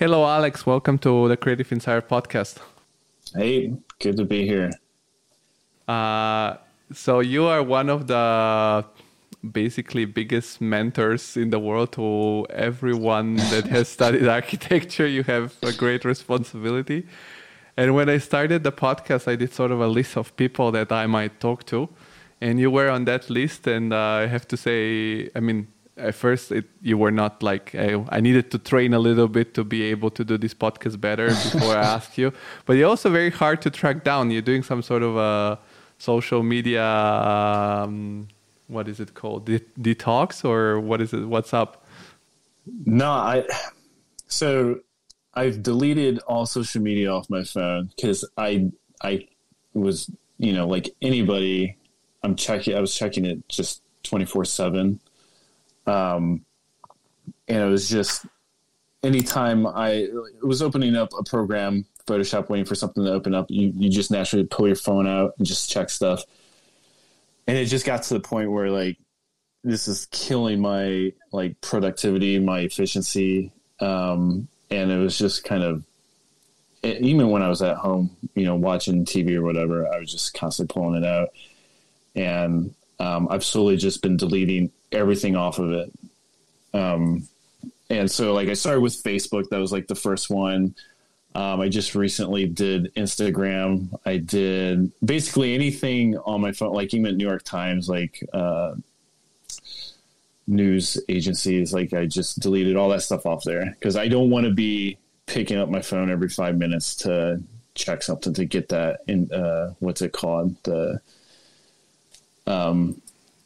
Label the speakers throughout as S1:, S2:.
S1: Hello, Alex. Welcome to the Creative Insider podcast.
S2: Hey, good to be here.
S1: Uh, so you are one of the basically biggest mentors in the world to everyone that has studied architecture. You have a great responsibility. And when I started the podcast, I did sort of a list of people that I might talk to. And you were on that list. And uh, I have to say, I mean, at first it, you were not like I, I, needed to train a little bit to be able to do this podcast better before I asked you. But you're also very hard to track down. You're doing some sort of a social media. Um, what is it called? De- detox or what is it? What's up?
S2: No, I. So I've deleted all social media off my phone because I I was you know like anybody I'm checking I was checking it just 24 seven um and it was just anytime I was opening up a program Photoshop waiting for something to open up you you just naturally pull your phone out and just check stuff. And it just got to the point where like this is killing my like productivity my efficiency. Um and it was just kind of even when I was at home, you know, watching TV or whatever, I was just constantly pulling it out, and um, I've slowly just been deleting everything off of it. Um, and so, like, I started with Facebook. That was like the first one. Um, I just recently did Instagram. I did basically anything on my phone, like even New York Times, like uh, news agencies. Like I just deleted all that stuff off there because I don't want to be picking up my phone every five minutes to check something to get that in uh, what's it called the um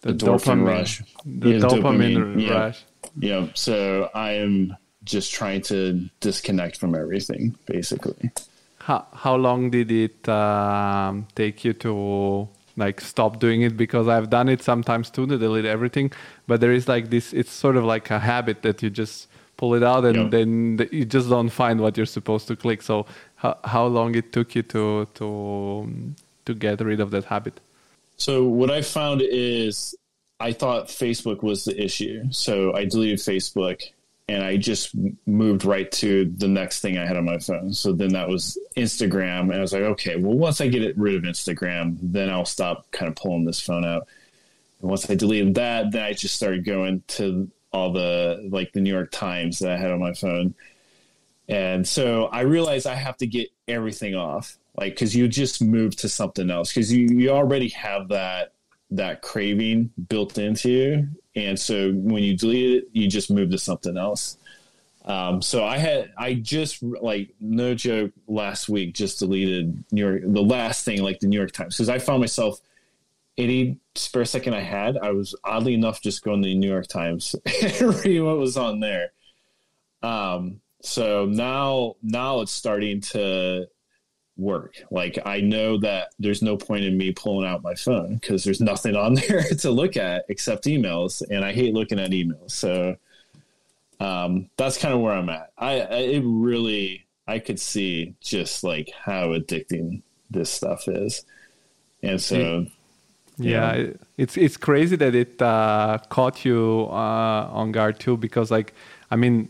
S1: the, the dopamine rush the yeah, dopamine, dopamine rush
S2: yeah. yeah so I am just trying to disconnect from everything basically
S1: how how long did it um, take you to like stop doing it because I've done it sometimes too to delete everything. But there is like this, it's sort of like a habit that you just pull it out and then you just don't find what you're supposed to click. So how, how long it took you to, to, to get rid of that habit?
S2: So what I found is I thought Facebook was the issue. So I deleted Facebook and I just moved right to the next thing I had on my phone. So then that was Instagram, and I was like, okay, well, once I get rid of Instagram, then I'll stop kind of pulling this phone out. And once I deleted that, then I just started going to all the like the New York Times that I had on my phone, and so I realized I have to get everything off, like because you just move to something else because you you already have that that craving built into you and so when you delete it, you just move to something else. Um, so I had I just like no joke last week just deleted New York the last thing like the New York Times because I found myself any spare second I had I was oddly enough just going to the New York Times and reading what was on there. Um, so now now it's starting to work. Like I know that there's no point in me pulling out my phone because there's nothing on there to look at except emails, and I hate looking at emails. So um, that's kind of where I'm at. I, I it really I could see just like how addicting this stuff is, and so.
S1: Yeah, yeah it's it's crazy that it uh, caught you uh, on guard too, because like I mean,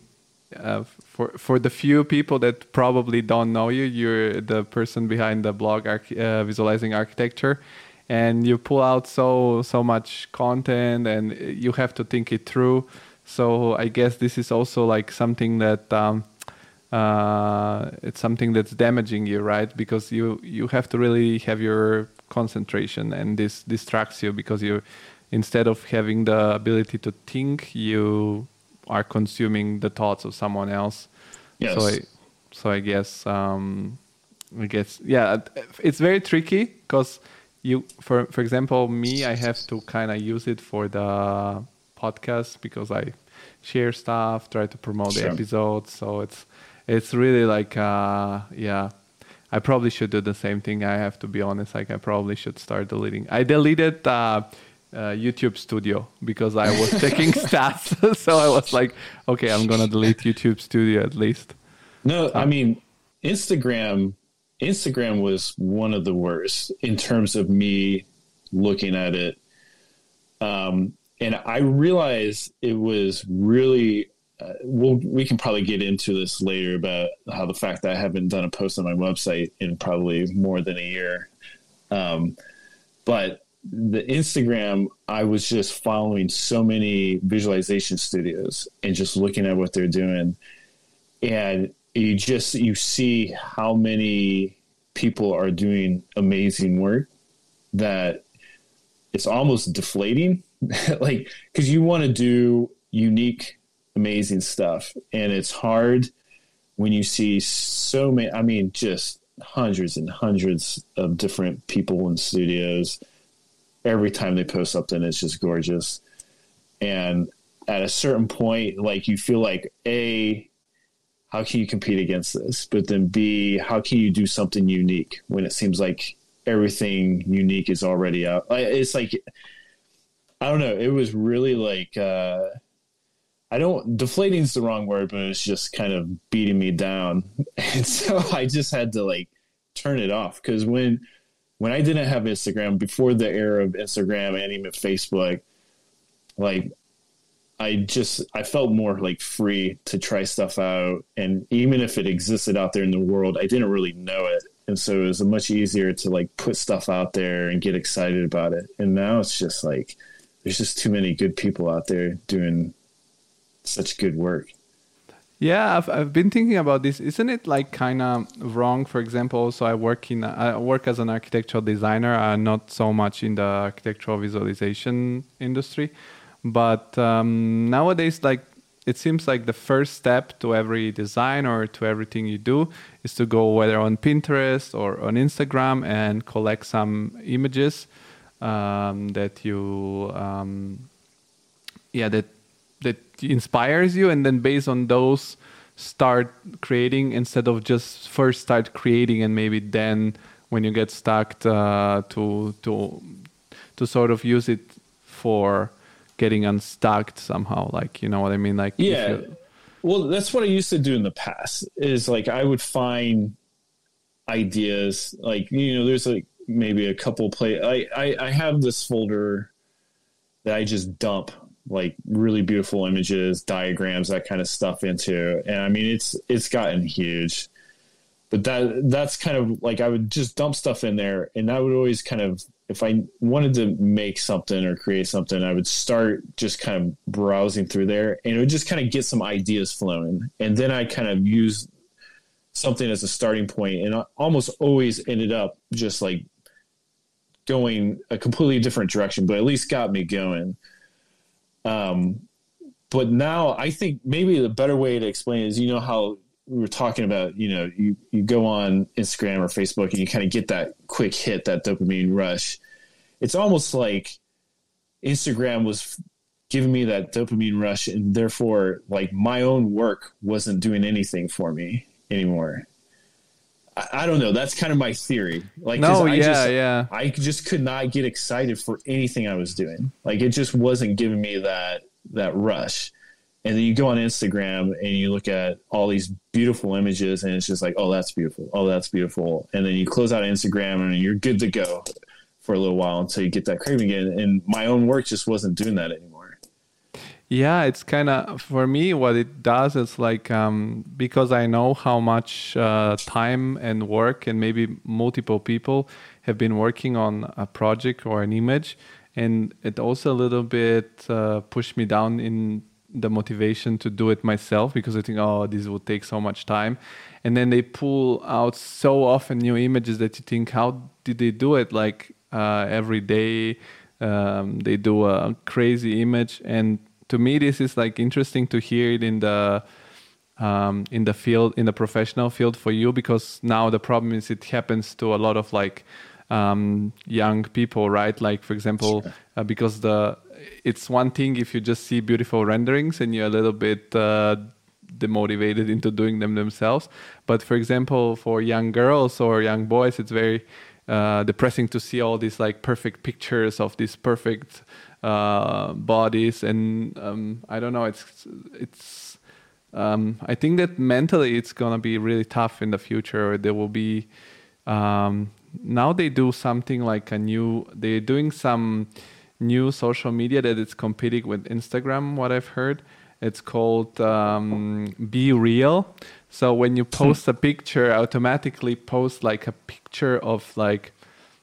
S1: uh, for for the few people that probably don't know you, you're the person behind the blog Arch- uh, Visualizing Architecture, and you pull out so so much content, and you have to think it through. So I guess this is also like something that. Um, uh, it's something that's damaging you, right? Because you you have to really have your concentration, and this distracts you because you instead of having the ability to think, you are consuming the thoughts of someone else.
S2: Yes.
S1: So I, so I guess um, I guess yeah, it's very tricky because you for for example me I have to kind of use it for the podcast because I share stuff, try to promote sure. the episodes. So it's it's really like uh, yeah. I probably should do the same thing. I have to be honest. Like I probably should start deleting. I deleted uh, uh, YouTube Studio because I was taking stats. so I was like, okay, I'm gonna delete YouTube Studio at least.
S2: No, I mean Instagram. Instagram was one of the worst in terms of me looking at it, um, and I realized it was really uh, we'll, we can probably get into this later about how the fact that I haven't done a post on my website in probably more than a year. Um, but the Instagram, I was just following so many visualization studios and just looking at what they're doing. And you just, you see how many people are doing amazing work that it's almost deflating. like, cause you want to do unique amazing stuff. And it's hard when you see so many, I mean, just hundreds and hundreds of different people in studios. Every time they post something, it's just gorgeous. And at a certain point, like you feel like, A, how can you compete against this? But then B, how can you do something unique when it seems like everything unique is already out? It's like, I don't know. It was really like, uh, I don't deflating is the wrong word, but it's just kind of beating me down. And so I just had to like turn it off because when when I didn't have Instagram before the era of Instagram and even Facebook, like I just I felt more like free to try stuff out, and even if it existed out there in the world, I didn't really know it, and so it was much easier to like put stuff out there and get excited about it. And now it's just like there's just too many good people out there doing such good work.
S1: Yeah, I've, I've been thinking about this. Isn't it like kind of wrong? For example, so I work in I work as an architectural designer. I'm not so much in the architectural visualization industry, but um, nowadays, like it seems like the first step to every design or to everything you do is to go whether on Pinterest or on Instagram and collect some images um, that you um, yeah that that inspires you and then based on those start creating instead of just first start creating and maybe then when you get stuck uh, to to to sort of use it for getting unstuck somehow like you know what i mean? Like
S2: yeah. well that's what i used to do in the past is like i would find ideas like you know there's like maybe a couple play I, I i have this folder that i just dump like really beautiful images, diagrams, that kind of stuff into. And I mean, it's it's gotten huge. But that that's kind of like I would just dump stuff in there, and I would always kind of if I wanted to make something or create something, I would start just kind of browsing through there, and it would just kind of get some ideas flowing, and then I kind of use something as a starting point, and I almost always ended up just like going a completely different direction, but at least got me going. Um, but now I think maybe the better way to explain is you know how we were talking about you know you you go on Instagram or Facebook and you kind of get that quick hit that dopamine rush. It's almost like Instagram was giving me that dopamine rush and therefore like my own work wasn't doing anything for me anymore. I, I don't know. That's kind of my theory. Like,
S1: no,
S2: I
S1: yeah,
S2: just,
S1: yeah.
S2: I just could not get excited for anything I was doing. Like, it just wasn't giving me that that rush. And then you go on Instagram and you look at all these beautiful images, and it's just like, oh, that's beautiful. Oh, that's beautiful. And then you close out Instagram and you're good to go for a little while until you get that craving again. And my own work just wasn't doing that anymore.
S1: Yeah, it's kind of for me. What it does is like um, because I know how much uh, time and work and maybe multiple people have been working on a project or an image, and it also a little bit uh, pushed me down in the motivation to do it myself because I think, oh, this will take so much time, and then they pull out so often new images that you think, how did they do it? Like uh, every day, um, they do a crazy image and to me this is like interesting to hear it in the um, in the field in the professional field for you because now the problem is it happens to a lot of like um, young people right like for example sure. uh, because the it's one thing if you just see beautiful renderings and you're a little bit uh, demotivated into doing them themselves but for example for young girls or young boys it's very uh, depressing to see all these like perfect pictures of these perfect uh, bodies, and um, I don't know. It's it's. Um, I think that mentally it's gonna be really tough in the future. There will be um, now they do something like a new. They're doing some new social media that is competing with Instagram. What I've heard, It's called um, BeReal. So when you post a picture, automatically post like a picture of like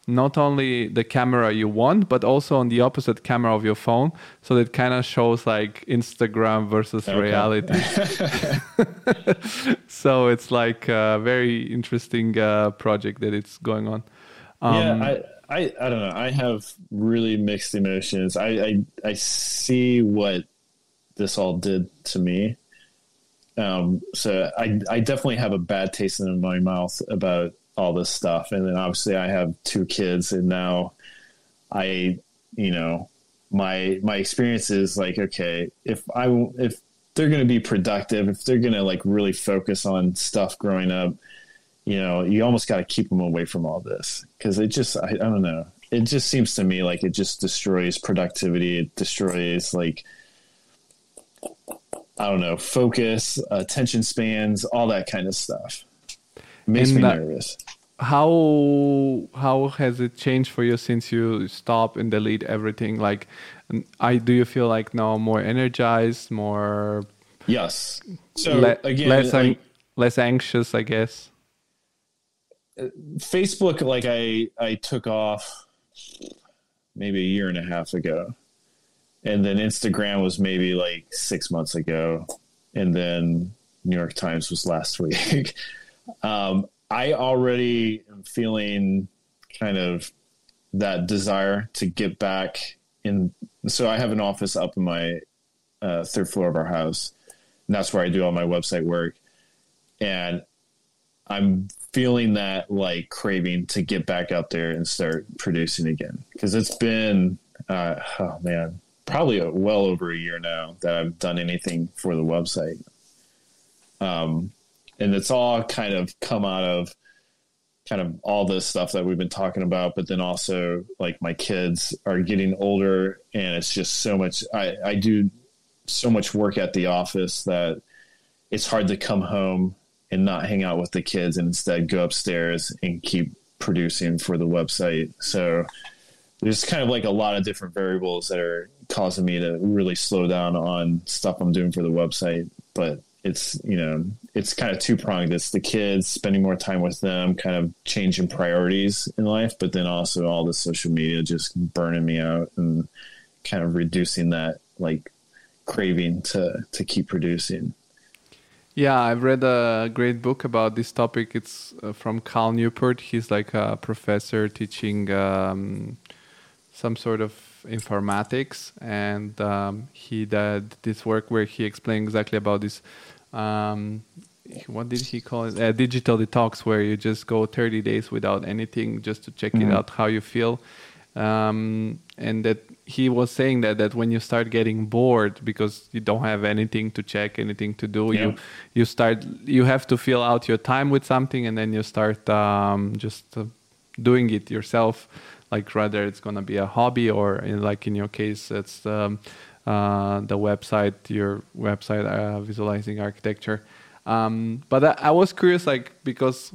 S1: not only the camera you want, but also on the opposite camera of your phone. So that kind of shows like Instagram versus okay. reality. so it's like a very interesting uh, project that it's going on.
S2: Um, yeah, I, I, I don't know. I have really mixed emotions. I, I, I see what this all did to me. Um, so I, I definitely have a bad taste in my mouth about all this stuff. And then obviously I have two kids and now I, you know, my, my experience is like, okay, if I, if they're going to be productive, if they're going to like really focus on stuff growing up, you know, you almost got to keep them away from all this because it just, I, I don't know. It just seems to me like it just destroys productivity. It destroys like, I don't know, focus, attention spans, all that kind of stuff. It Makes and me that, nervous.
S1: How how has it changed for you since you stop and delete everything? Like, I do you feel like now more energized, more
S2: yes,
S1: so le- again, less like, less anxious, I guess.
S2: Uh, Facebook, like I I took off maybe a year and a half ago, and then Instagram was maybe like six months ago, and then New York Times was last week. um, I already am feeling kind of that desire to get back in. So I have an office up in my uh, third floor of our house, and that's where I do all my website work. And I'm feeling that like craving to get back out there and start producing again because it's been, uh, oh man, probably a, well over a year now that I've done anything for the website. Um, and it's all kind of come out of kind of all this stuff that we've been talking about, but then also like my kids are getting older and it's just so much, I, I do so much work at the office that it's hard to come home and not hang out with the kids and instead go upstairs and keep producing for the website. So there's kind of like a lot of different variables that are causing me to really slow down on stuff I'm doing for the website. But it's you know it's kind of two pronged. It's the kids spending more time with them, kind of changing priorities in life, but then also all the social media just burning me out and kind of reducing that like craving to to keep producing.
S1: Yeah, I've read a great book about this topic. It's uh, from Cal Newport. He's like a professor teaching um, some sort of informatics, and um, he did this work where he explained exactly about this. Um, what did he call it? A digital detox, where you just go 30 days without anything, just to check mm-hmm. it out how you feel. Um, and that he was saying that that when you start getting bored because you don't have anything to check anything to do yeah. you you start you have to fill out your time with something and then you start um, just uh, doing it yourself like rather it's going to be a hobby or in, like in your case it's um, uh, the website your website uh, visualizing architecture um, but I, I, was curious like because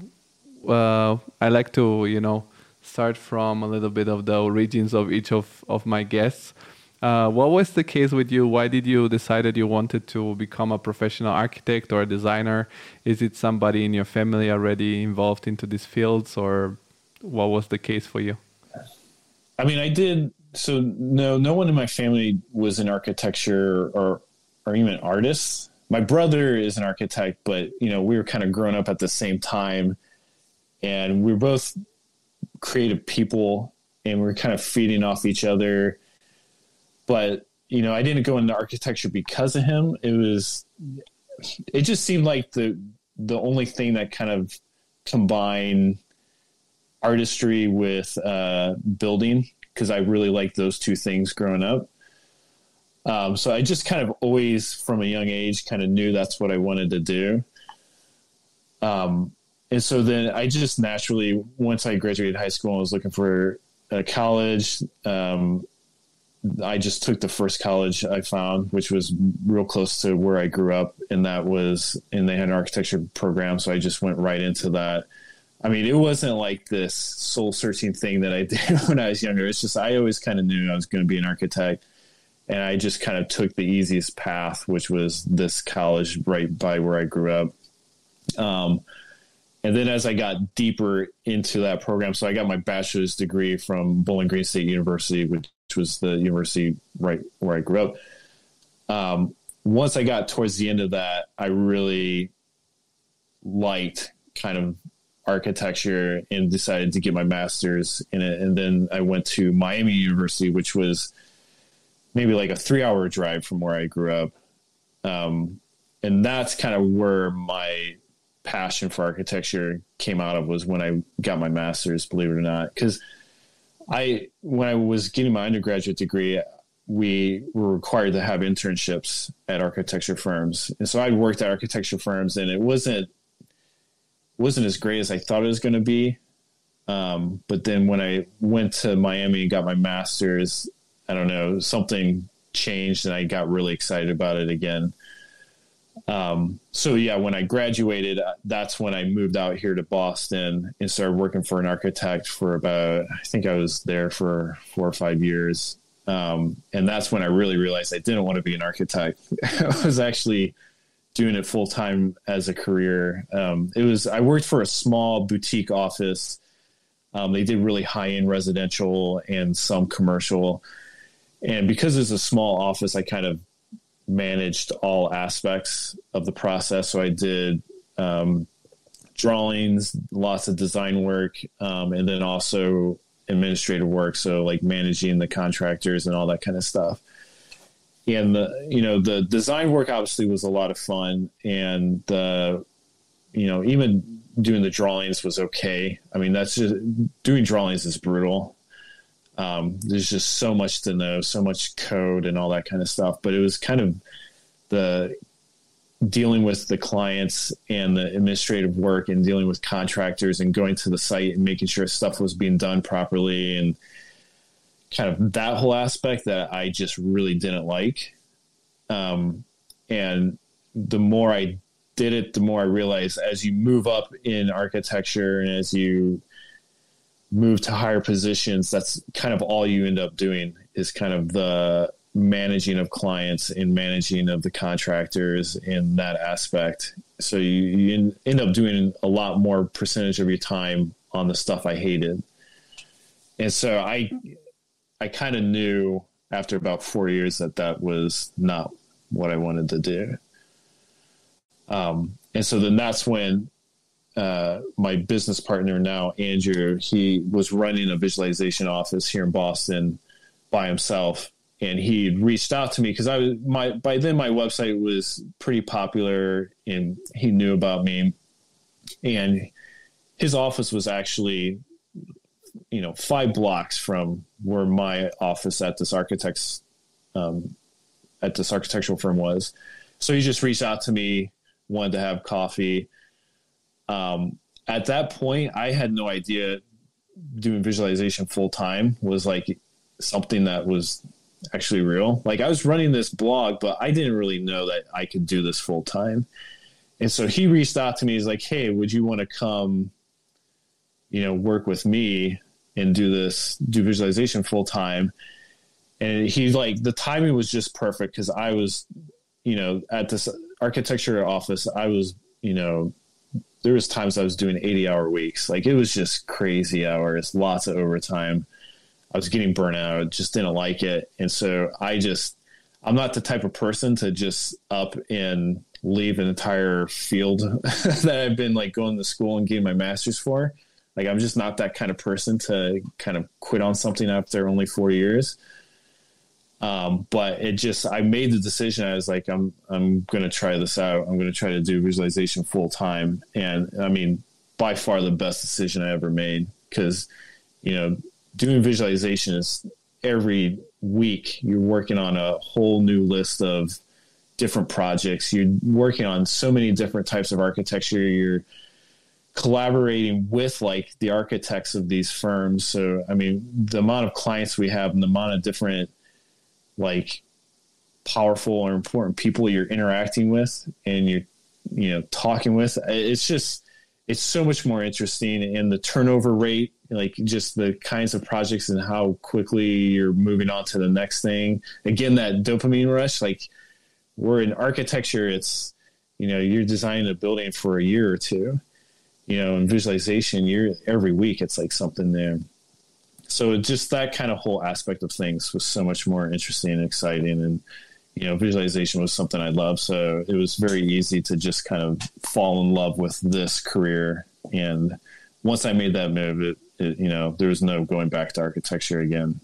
S1: uh, i like to you know start from a little bit of the origins of each of, of my guests. Uh, what was the case with you? Why did you decide that you wanted to become a professional architect or a designer? Is it somebody in your family already involved into these fields, or what was the case for you?
S2: I mean, I did. So no, no one in my family was in architecture or or even artists. My brother is an architect, but you know, we were kind of growing up at the same time, and we were both creative people and we're kind of feeding off each other. But, you know, I didn't go into architecture because of him. It was, it just seemed like the, the only thing that kind of combined artistry with uh, building because I really liked those two things growing up. Um, so I just kind of always, from a young age, kind of knew that's what I wanted to do. Um, and so then I just naturally, once I graduated high school and was looking for a college, um, I just took the first college I found, which was real close to where I grew up, and that was, and they had an architecture program, so I just went right into that. I mean, it wasn't like this soul searching thing that I did when I was younger. It's just I always kind of knew I was going to be an architect, and I just kind of took the easiest path, which was this college right by where I grew up. Um, and then as I got deeper into that program, so I got my bachelor's degree from Bowling Green State University, which was the university right where I grew up. Um, once I got towards the end of that, I really liked kind of architecture and decided to get my master's in it. And then I went to Miami University, which was maybe like a three hour drive from where I grew up. Um, and that's kind of where my passion for architecture came out of was when I got my master's, believe it or not. Because I, when I was getting my undergraduate degree, we were required to have internships at architecture firms. And so I worked at architecture firms and it wasn't wasn't as great as I thought it was going to be. Um, but then when I went to Miami and got my master's, I don't know, something changed and I got really excited about it again. Um, so yeah, when I graduated, uh, that's when I moved out here to Boston and started working for an architect for about, I think I was there for four or five years. Um, and that's when I really realized I didn't want to be an architect. I was actually doing it full time as a career. Um, it was I worked for a small boutique office. Um, they did really high end residential and some commercial, and because it's a small office, I kind of managed all aspects of the process. So I did um, drawings, lots of design work, um, and then also administrative work. So like managing the contractors and all that kind of stuff and the you know the design work obviously was a lot of fun and the you know even doing the drawings was okay. I mean that's just doing drawings is brutal. Um, there's just so much to know so much code and all that kind of stuff but it was kind of the dealing with the clients and the administrative work and dealing with contractors and going to the site and making sure stuff was being done properly and kind of that whole aspect that I just really didn't like. Um, and the more I did it, the more I realized as you move up in architecture and as you move to higher positions, that's kind of all you end up doing is kind of the managing of clients and managing of the contractors in that aspect. So you, you end up doing a lot more percentage of your time on the stuff I hated. And so I I kind of knew after about four years that that was not what I wanted to do. Um, and so then that's when uh, my business partner now, Andrew, he was running a visualization office here in Boston by himself, and he reached out to me because I was my by then my website was pretty popular, and he knew about me, and his office was actually you know five blocks from where my office at this architect's um, at this architectural firm was. So he just reached out to me, wanted to have coffee. Um, at that point, I had no idea doing visualization full time was like something that was actually real. Like I was running this blog, but I didn't really know that I could do this full time. And so he reached out to me. He's like, "Hey, would you want to come, you know, work with me and do this do visualization full time and he's like the timing was just perfect because i was you know at this architecture office i was you know there was times i was doing 80 hour weeks. Like it was just crazy hours lots of overtime. I was getting burnout just didn't like it. And so i just i'm not the type of person to just up and leave an entire field that i've been like going to school and getting my master's for like I'm just not that kind of person to kind of quit on something after only four years. Um, but it just I made the decision. I was like, I'm I'm gonna try this out. I'm gonna try to do visualization full time. And I mean, by far the best decision I ever made because you know doing visualization is every week you're working on a whole new list of different projects. You're working on so many different types of architecture. You're collaborating with like the architects of these firms. So, I mean, the amount of clients we have and the amount of different like powerful or important people you're interacting with and you're, you know, talking with, it's just, it's so much more interesting. And the turnover rate like just the kinds of projects and how quickly you're moving on to the next thing. Again, that dopamine rush, like we're in architecture, it's, you know, you're designing a building for a year or two, you know, in visualization, you're every week, it's like something there. So just that kind of whole aspect of things was so much more interesting and exciting. And, you know, visualization was something I loved. So it was very easy to just kind of fall in love with this career. And once I made that move, it, it you know, there was no going back to architecture again.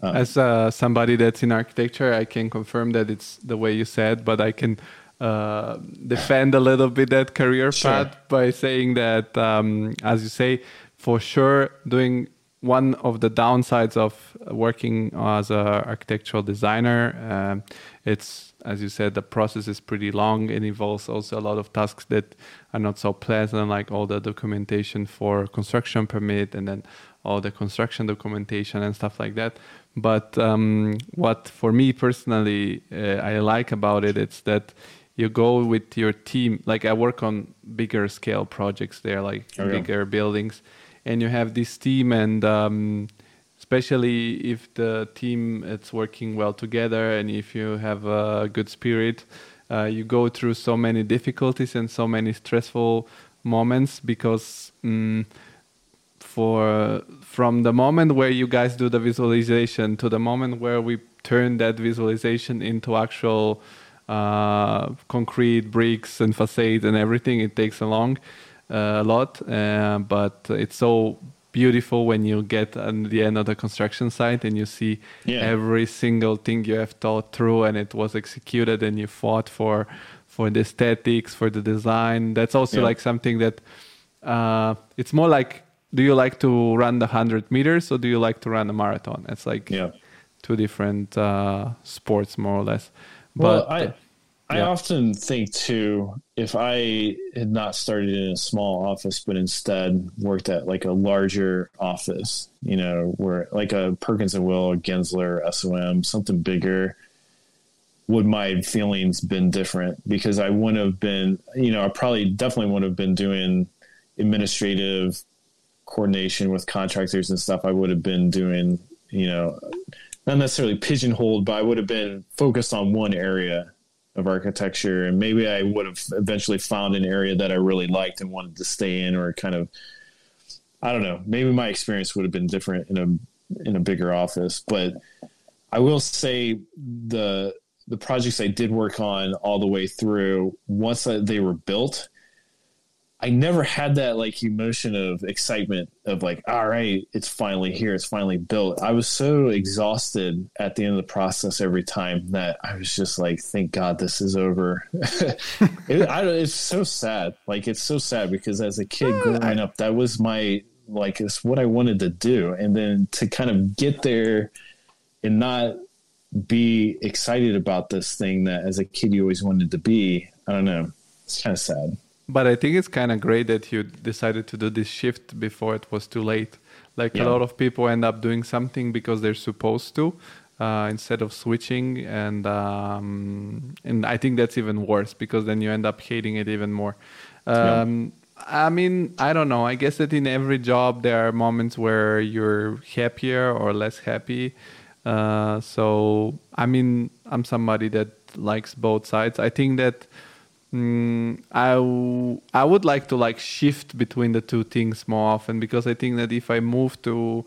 S1: Uh, As uh, somebody that's in architecture, I can confirm that it's the way you said, but I can uh, defend a little bit that career sure. path by saying that, um, as you say, for sure, doing one of the downsides of working as an architectural designer, um, it's as you said, the process is pretty long. It involves also a lot of tasks that are not so pleasant, like all the documentation for construction permit and then all the construction documentation and stuff like that. But um, what for me personally uh, I like about it, it's that you go with your team. Like I work on bigger scale projects there, like oh, bigger buildings and you have this team and um, especially if the team it's working well together and if you have a good spirit uh, you go through so many difficulties and so many stressful moments because um, for from the moment where you guys do the visualization to the moment where we turn that visualization into actual uh, concrete bricks and facades and everything it takes a long a lot, uh, but it's so beautiful when you get at the end of the construction site and you see yeah. every single thing you have thought through and it was executed and you fought for for the aesthetics for the design that's also yeah. like something that uh, it's more like do you like to run the 100 meters or do you like to run a marathon it's like yeah. two different uh, sports more or less
S2: well, but I, I often think too, if I had not started in a small office, but instead worked at like a larger office, you know, where like a Perkins and Will, Gensler, SOM, something bigger, would my feelings been different? Because I wouldn't have been, you know, I probably definitely wouldn't have been doing administrative coordination with contractors and stuff. I would have been doing, you know, not necessarily pigeonholed, but I would have been focused on one area of architecture and maybe I would have eventually found an area that I really liked and wanted to stay in or kind of I don't know maybe my experience would have been different in a in a bigger office. But I will say the the projects I did work on all the way through once they were built I never had that like emotion of excitement of like, all right, it's finally here, it's finally built. I was so exhausted at the end of the process every time that I was just like, thank God this is over. it, I, it's so sad. Like it's so sad because as a kid growing up, that was my like it's what I wanted to do, and then to kind of get there and not be excited about this thing that as a kid you always wanted to be. I don't know. It's kind of sad.
S1: But I think it's kind of great that you decided to do this shift before it was too late. Like yeah. a lot of people end up doing something because they're supposed to, uh, instead of switching, and um, and I think that's even worse because then you end up hating it even more. Um, yeah. I mean, I don't know. I guess that in every job there are moments where you're happier or less happy. Uh, so I mean, I'm somebody that likes both sides. I think that Mm, I, w- I would like to like shift between the two things more often because I think that if I move to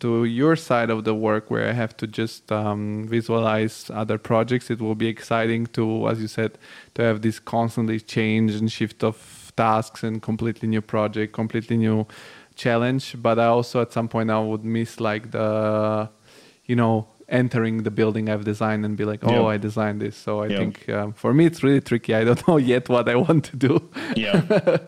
S1: to your side of the work where I have to just um, visualize other projects, it will be exciting to, as you said, to have this constantly change and shift of tasks and completely new project, completely new challenge. But I also at some point I would miss like the, you know, entering the building I've designed and be like, oh, I designed this. So I think um, for me it's really tricky. I don't know yet what I want to do.
S2: Yeah.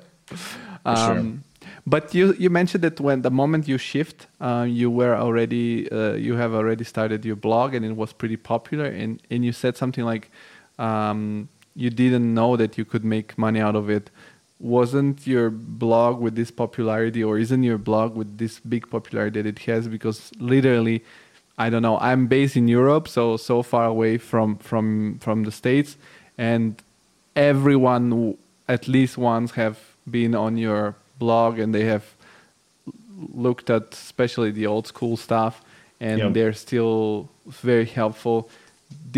S2: um, sure.
S1: But you you mentioned that when the moment you shift, uh, you were already uh, you have already started your blog and it was pretty popular. And and you said something like um, you didn't know that you could make money out of it. Wasn't your blog with this popularity, or isn't your blog with this big popularity that it has? Because literally I don't know. I'm based in Europe, so so far away from from from the states, and everyone at least once have been on your blog and they have looked at especially the old school stuff, and
S2: Yep.
S1: they're still very helpful.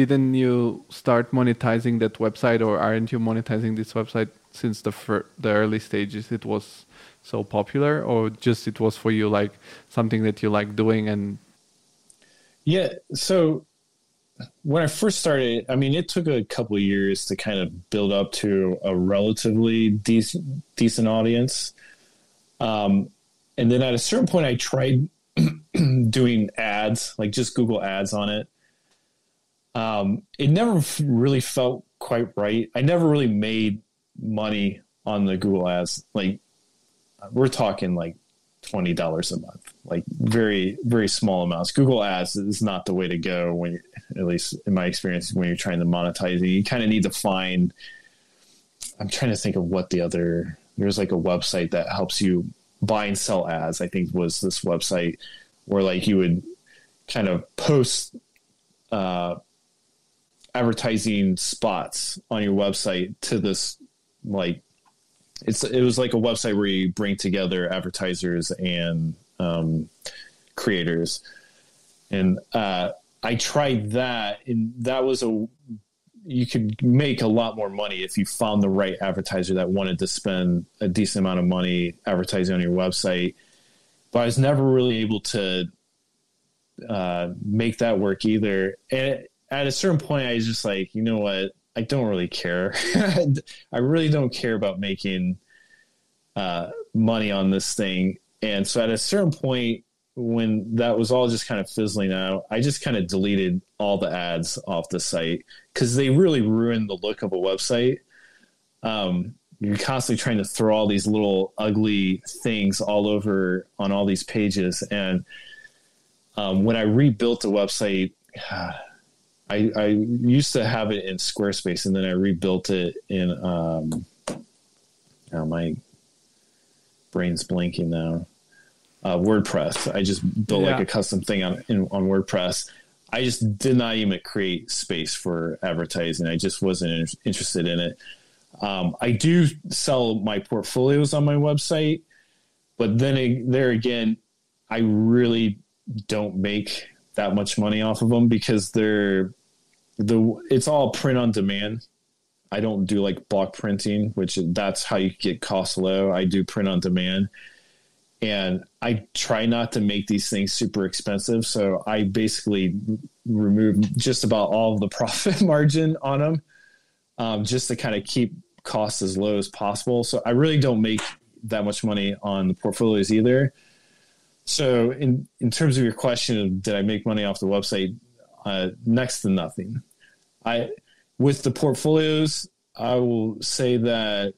S1: Didn't you start monetizing that website, or aren't you monetizing this website since the fir- the early stages? It was so popular, or just it was for you like something that you like doing and
S2: Yeah. So when I first started, I mean, it took a couple of years to kind of build up to a relatively decent decent audience. Um, and then at a certain point, I tried doing ads, like just Google ads on it. Um, it never really felt quite right. I never really made money on the Google ads. Like we're talking like twenty dollars a month, like very very small amounts. Google Ads is not the way to go when, at least in my experience, when you're trying to monetize it. You kind of need to find. I'm trying to think of what the other. There's like a website that helps you buy and sell ads. I think was this website where like you would kind of post uh, advertising spots on your website to this like it's it was like a website where you bring together advertisers and um, creators, and uh, I tried that, and that was a you could make a lot more money if you found the right advertiser that wanted to spend a decent amount of money advertising on your website. But I was never really able to uh, make that work either. And at a certain point, I was just like, you know what? I don't really care. I really don't care about making uh, money on this thing. And so at a certain point, when that was all just kind of fizzling out, I just kind of deleted all the ads off the site because they really ruined the look of a website. Um, you're constantly trying to throw all these little ugly things all over on all these pages. And um, when I rebuilt the website, I, I used to have it in Squarespace, and then I rebuilt it in. Um, oh, my brain's blanking now. Uh, WordPress. I just built like a custom thing on in, on WordPress. I just did not even create space for advertising. I just wasn't in- interested in it. Um, I do sell my portfolios on my website, but then a- there again, I really don't make that much money off of them because they're the it's all print on demand. I don't do like block printing, which that's how you get costs low. I do print on demand. And I try not to make these things super expensive. So I basically remove just about all of the profit margin on them um, just to kind of keep costs as low as possible. So I really don't make that much money on the portfolios either. So in, in terms of your question did I make money off the website, uh, next to nothing. I with the portfolios, I will say that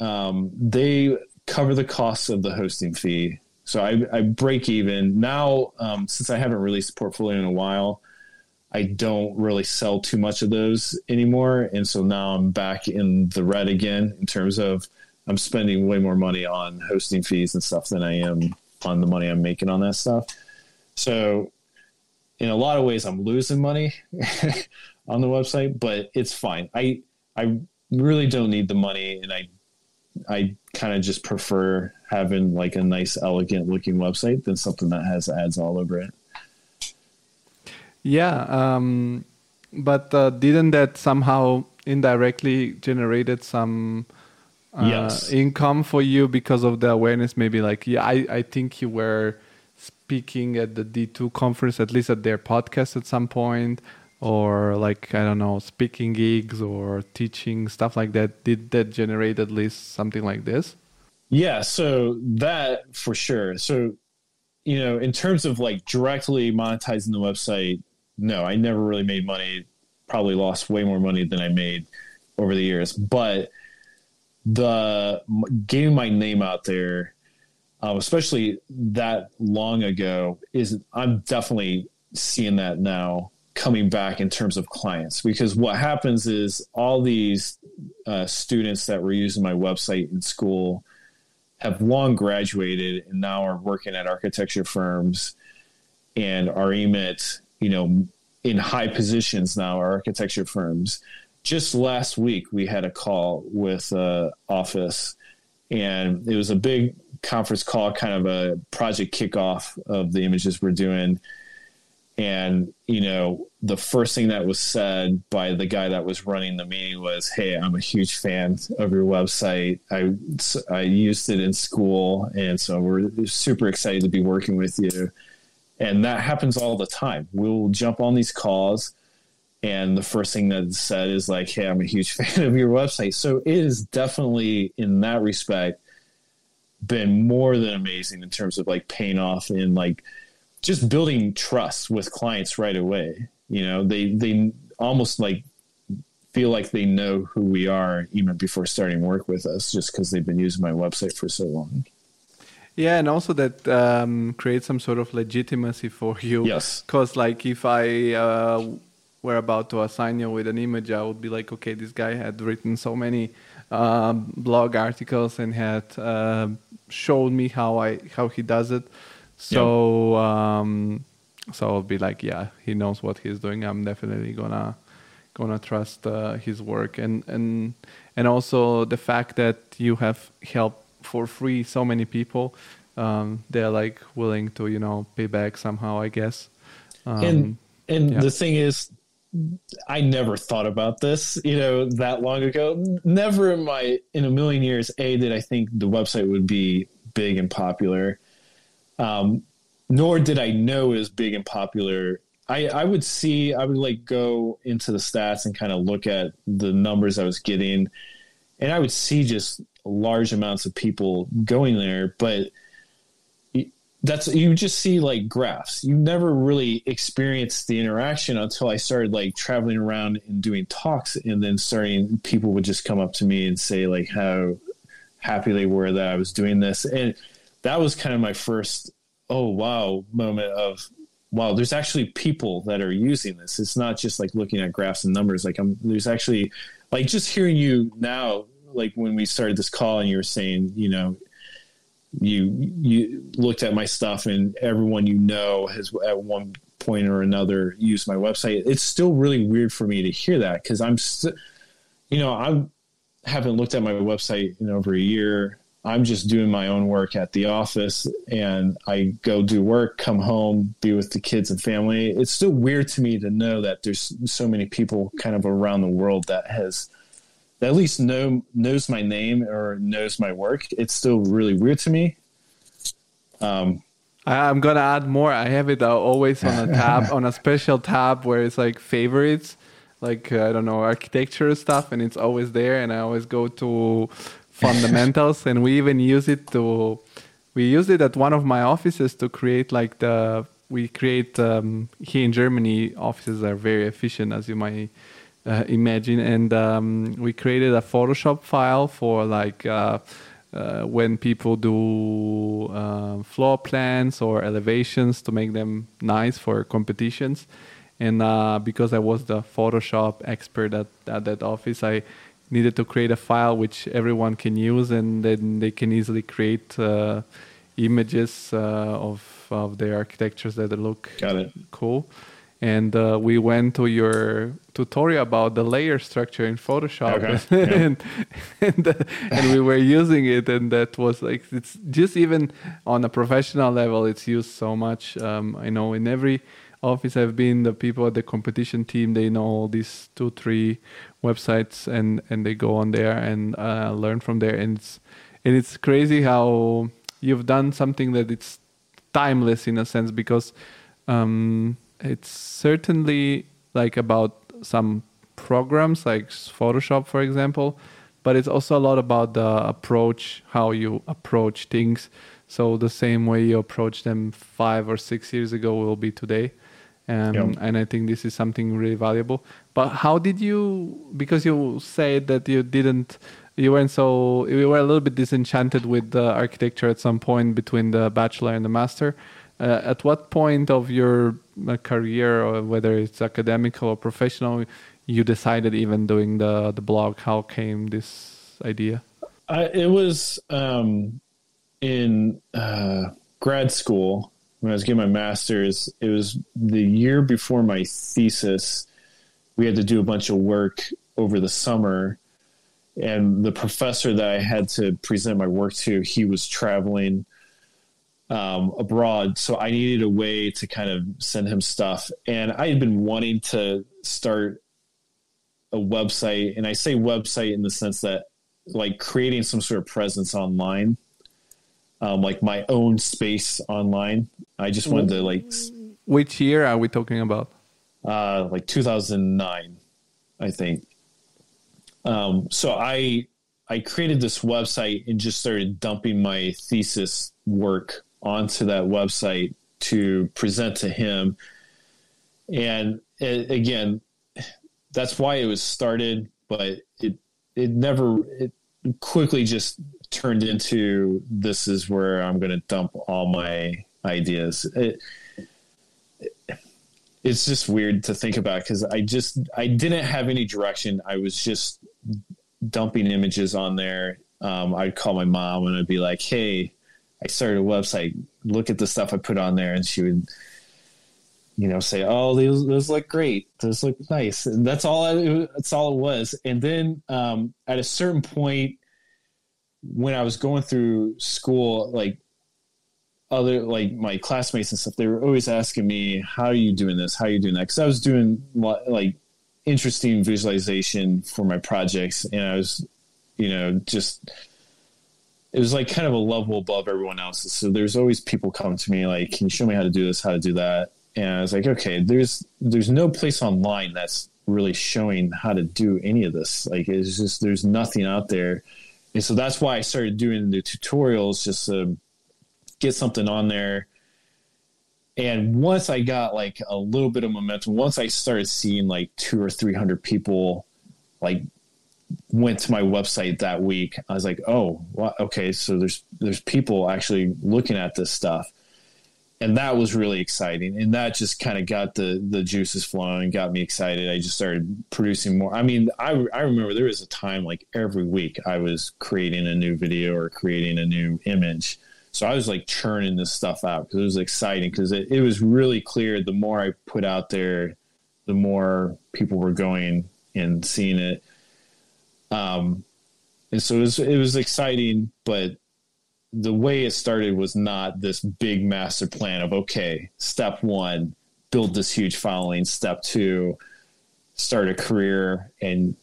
S2: um, they cover the costs of the hosting fee. So I, I break even now. Um, since I haven't released a portfolio in a while, I don't really sell too much of those anymore, and so now I'm back in the red again in terms of I'm spending way more money on hosting fees and stuff than I am on the money I'm making on that stuff. So in a lot of ways, I'm losing money on the website, but it's fine. I I really don't need the money, and I I kind of just prefer having like a nice, elegant looking website than something that has ads all over it.
S1: Yeah, um, but uh, didn't that somehow indirectly generated some uh,
S2: Yes.
S1: income for you because of the awareness? Maybe like, yeah, I, I think you were speaking at the D2 conference, at least at their podcast at some point, or like, I don't know, speaking gigs or teaching, stuff like that. Did that generate at least something like this?
S2: Yeah, so that for sure. So, you know, in terms of like directly monetizing the website, no, I never really made money. Probably lost way more money than I made over the years. But the getting my name out there, um, especially that long ago, is I'm definitely seeing that now coming back in terms of clients because what happens is all these uh, students that were using my website in school have long graduated and now are working at architecture firms and are emit, you know, in high positions now are architecture firms. Just last week, we had a call with uh, office, and it was a big conference call, kind of a project kickoff of the images we're doing. And, you know, the first thing that was said by the guy that was running the meeting was, Hey, I'm a huge fan of your website. I, I used it in school. And so we're super excited to be working with you. And that happens all the time. We'll jump on these calls and the first thing that's said is like, Hey, I'm a huge fan of your website. So it is definitely in that respect been more than amazing in terms of like paying off in like just building trust with clients right away. You know, they they almost like feel like they know who we are even before starting work with us, just because they've been using my website for so long.
S1: Yeah, and also that um, creates some sort of legitimacy for you.
S2: Yes.
S1: Because like if I uh, were about to assign you with an image, I would be like, okay, this guy had written so many um, blog articles and had uh, showed me how I how he does it. So um, so I'll be like, yeah, he knows what he's doing. I'm definitely gonna gonna trust uh, his work and and and also the fact that you have helped for free so many people. Um, they're like willing to you know pay back somehow, I guess.
S2: Um, and and yeah. the thing is, I never thought about this, you know, that long ago. Never in my in a million years, a did I think the website would be big and popular. Um, nor did I know it was big and popular. I, I would see, I would like go into the stats and kind of look at the numbers I was getting, and I would see just large amounts of people going there, but that's you just see like graphs. You never really experienced the interaction until I started like traveling around and doing talks, and then starting people would just come up to me and say like how happy they were that I was doing this, and that was kind of my first oh wow moment of wow there's actually people that are using this. It's not just like looking at graphs and numbers. Like I'm there's actually like just hearing you now like when we started this call and you were saying you know you you looked at my stuff and everyone you know has at one point or another used my website it's still really weird for me to hear that because i'm st- you know i haven't looked at my website in over a year i'm just doing my own work at the office and i go do work come home be with the kids and family it's still weird to me to know that there's so many people kind of around the world that has at least know knows my name or knows my work, it's still really weird to me.
S1: Um, I'm gonna add more. I have it uh, always on a tab, on a special tab where it's like favorites, like uh, I don't know architecture stuff, and it's always there. And I always go to fundamentals, and we even use it to. We use it at one of my offices to create like the. We create um, here in Germany. Offices are very efficient, as you might uh, imagine. And um, we created a Photoshop file for like uh, uh, when people do uh, floor plans or elevations to make them nice for competitions. And uh, because I was the Photoshop expert at, at that office, I needed to create a file which everyone can use, and then they can easily create uh, images of of their architectures that look cool and uh, we went to your tutorial about the layer structure in Photoshop, okay. and and, uh, and, we were using it, and that was like it's just even on a professional level, it's used so much. Um, I know in every office I've been, the people at the competition team they know these two, three websites, and and they go on there and uh, learn from there, and it's and it's crazy how you've done something that it's timeless in a sense because. Um, it's certainly like about some programs like Photoshop, for example, but it's also a lot about the approach, how you approach things. So the same way you approach them five or six years ago will be today. Um, yep. And I think this is something really valuable. But how did you? Because you said that you didn't, you weren't so, you were a little bit disenchanted with the architecture at some point between the bachelor and the master. Uh, at what point of your uh, career, or whether it's academic or professional, you decided even doing the the blog? How came this idea?
S2: I, it was um, in uh, grad school when I was getting my master's. It was the year before my thesis. We had to do a bunch of work over the summer, and the professor that I had to present my work to, he was traveling um, abroad, so I needed a way to kind of send him stuff. And I had been wanting to start a website, and I say website in the sense that like creating some sort of presence online, um, like my own space online. I just wanted to like.
S1: Which year are we talking about?
S2: Uh, like 2009, I think. Um, so I I created this website and just started dumping my thesis work onto that website to present to him. And it, again, that's why it was started, but it it never it quickly just turned into this is where I'm going to dump all my ideas. It, it's just weird to think about because I just I didn't have any direction. I was just dumping images on there. Um, I'd call my mom and I'd be like, "Hey, I started a website. Look at the stuff I put on there," and she would, you know, say, "Oh, those, those look great. Those look nice." And that's all. I, that's all it was. And then um, at a certain point, when I was going through school, like other like my classmates and stuff, they were always asking me, "How are you doing this? How are you doing that?" Because I was doing like interesting visualization for my projects, and I was, you know, just it was like kind of a level above everyone else's. So there's always people coming to me like, "Can you show me how to do this? How to do that?" And I was like, "Okay, there's there's no place online that's really showing how to do any of this. Like, it's just there's nothing out there." And so that's why I started doing the tutorials just to get something on there. And once I got like a little bit of momentum, once I started seeing like two or three hundred people like went to my website that week, I was like, oh, well, okay, so there's there's people actually looking at this stuff. And that was really exciting. And that just kind of got the the juices flowing, got me excited. I just started producing more. I mean, I I remember there was a time like every week I was creating a new video or creating a new image so I was like churning this stuff out because it was exciting because it, it was really clear the more I put out there, the more people were going and seeing it. Um, and so it was, it was exciting, but the way it started was not this big master plan of, okay, step one, build this huge following. Step two, start a career and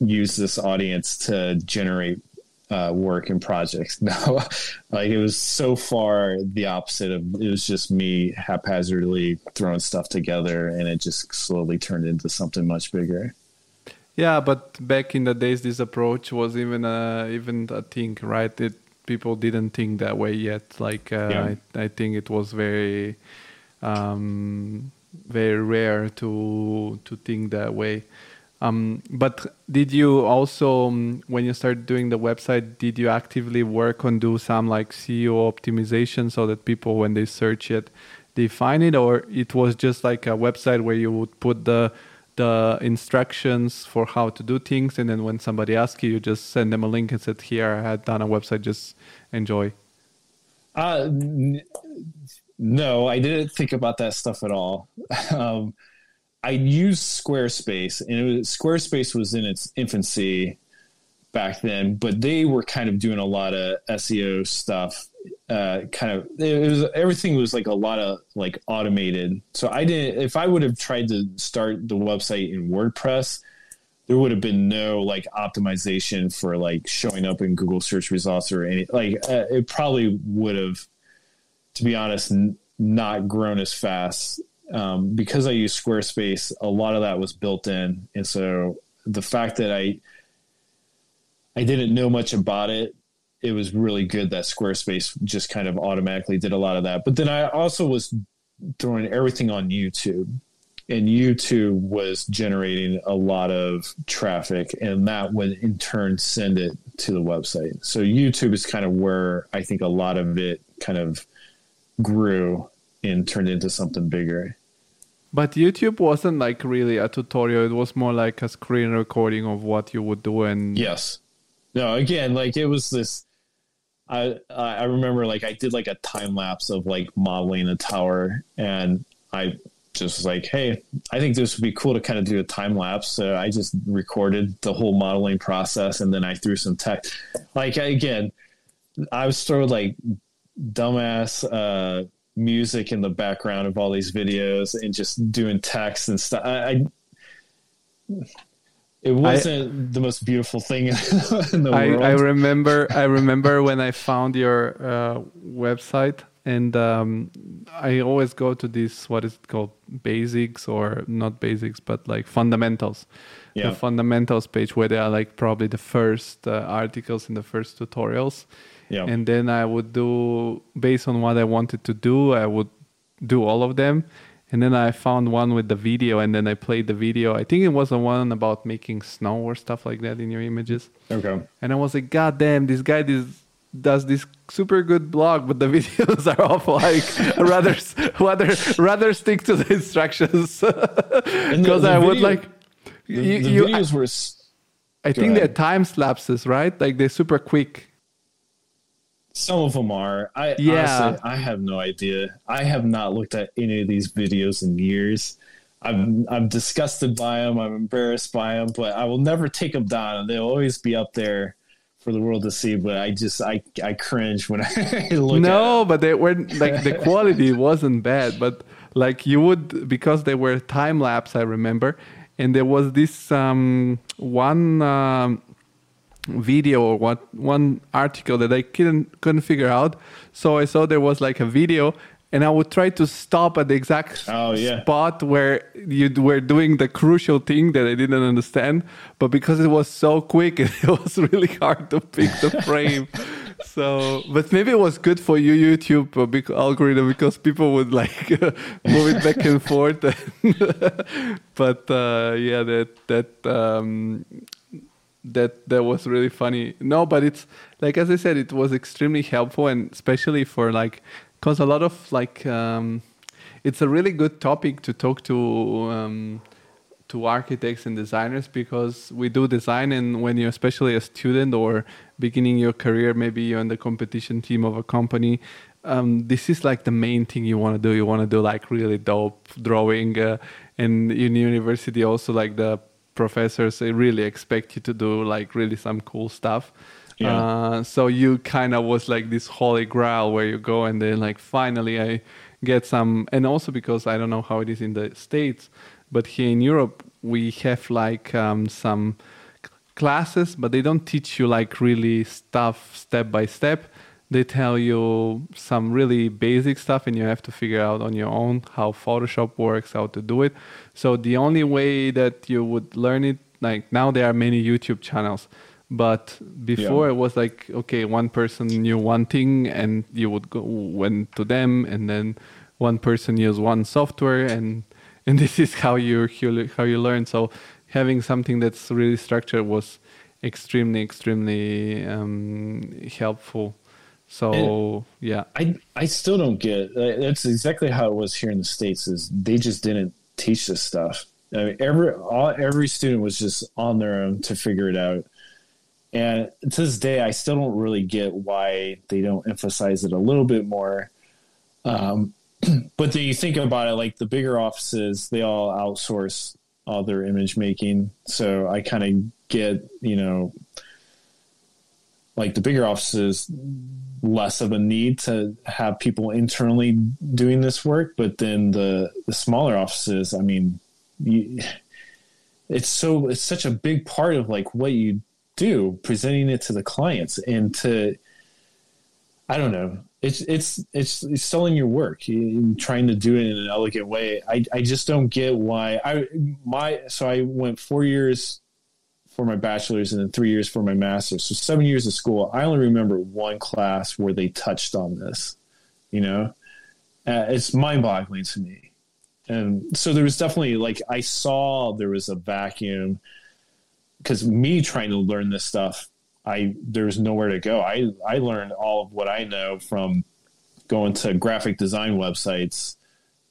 S2: use this audience to generate uh, work and projects. No, like it was so far the opposite of it was just me haphazardly throwing stuff together, and it just slowly turned into something much bigger.
S1: Yeah, but back in the days, this approach was even a even a thing, right? It people didn't think that way yet. Like uh, yeah. I, I think it was very, um, very rare to to think that way. Um, but did you also, um, when you started doing the website, did you actively work on do some like SEO optimization so that people, when they search it, they find it, or it was just like a website where you would put the the instructions for how to do things, and then when somebody asks you, you just send them a link and said, "Here, I had done a website. Just enjoy."
S2: Uh, n- no, I didn't think about that stuff at all. um, I used Squarespace, and was, Squarespace was in its infancy back then, but they were kind of doing a lot of SEO stuff. Uh, kind of, it was everything was like a lot of like automated. So I didn't. If I would have tried to start the website in WordPress, there would have been no like optimization for like showing up in Google search results or any like. Uh, it probably would have, to be honest, n- not grown as fast um, because I use Squarespace, a lot of that was built in, and so the fact that I I didn't know much about it, it was really good that Squarespace just kind of automatically did a lot of that. But then I also was throwing everything on YouTube, and YouTube was generating a lot of traffic, and that would in turn send it to the website. So YouTube is kind of where I think a lot of it kind of grew and turned into something bigger.
S1: But YouTube wasn't like really a tutorial. It was more like a screen recording of what you would do. And
S2: yes, no, again, like it was this. I I remember like I did like a time lapse of like modeling a tower, and I just was like, hey, I think this would be cool to kind of do a time lapse. So I just recorded the whole modeling process and then I threw some text. Like again, I was throwing like dumbass uh, music in the background of all these videos and just doing text and stuff. I, I it wasn't I, the most beautiful thing in the
S1: I,
S2: world.
S1: I remember. I remember when I found your uh, website, and um, I always go to this what is it called basics or not basics, but like fundamentals. Yeah. The fundamentals page where they are like probably the first uh, articles in the first tutorials. Yeah. And then I would do based on what I wanted to do. I would do all of them and then I found one with the video, and then I played the video. I think it was the one about making snow or stuff like that in your images.
S2: Okay.
S1: And I was like, God damn, this guy this, does this super good blog, but the videos are awful. Like, rather, rather, rather stick to the instructions because I would like.
S2: The, you, the videos you, were.
S1: I think they're time lapses, right? Like they're super quick.
S2: Some of them are. I yeah. Honestly, I have no idea. I have not looked at any of these videos in years. I'm I'm disgusted by them. I'm embarrassed by them, but I will never take them down. They'll always be up there for the world to see. But I just I I cringe when I look.
S1: No, but they were like the quality wasn't bad, but like you would because they were time lapse. I remember, and there was this um, one. Um, video or what one article that I couldn't couldn't figure out. So I saw there was like a video and I would try to stop at the exact oh, yeah. spot where you were doing the crucial thing that I didn't understand. But because it was so quick, it was really hard to pick the frame. so, but maybe it was good for you, YouTube big algorithm, because people would like move it back and forth. but uh, yeah, that that um, that that was really funny. No, but it's like as I said, it was extremely helpful, and especially for like, cause a lot of like, um, it's a really good topic to talk to um, to architects and designers because we do design, and when you're especially a student or beginning your career, maybe you're in the competition team of a company. Um, this is like the main thing you want to do. You want to do like really dope drawing, uh, and in university also like the professors they really expect you to do like really some cool stuff yeah. Uh, so you kind of was like this holy grail where you go and then like finally i get some and also because i don't know how it is in the states but here in europe we have like um, some classes but they don't teach you like really stuff step by step they tell you some really basic stuff and you have to figure out on your own how photoshop works how to do it. So the only way that you would learn it like now there are many youtube channels but before yeah. it was like okay one person knew one thing and you would go went to them and then one person used one software and and this is how you how you learn. So having something that's really structured was extremely extremely um, helpful so and yeah,
S2: I I still don't get. That's exactly how it was here in the states. Is they just didn't teach this stuff. I mean, every all, every student was just on their own to figure it out. And to this day, I still don't really get why they don't emphasize it a little bit more. Um, but then you think about it, like the bigger offices, they all outsource all their image making. So I kind of get, you know, like the bigger offices less of a need to have people internally doing this work but then the the smaller offices i mean you, it's so it's such a big part of like what you do presenting it to the clients and to i don't know it's it's it's, selling your work trying to do it in an elegant way. I i just don't get why i my so i went four years for my bachelor's and then three years for my master's. So seven years of school. I only remember one class where they touched on this. You know, uh, it's mind boggling to me. And so there was definitely like I saw there was a vacuum because me trying to learn this stuff, I there's nowhere to go. I I learned all of what I know from going to graphic design websites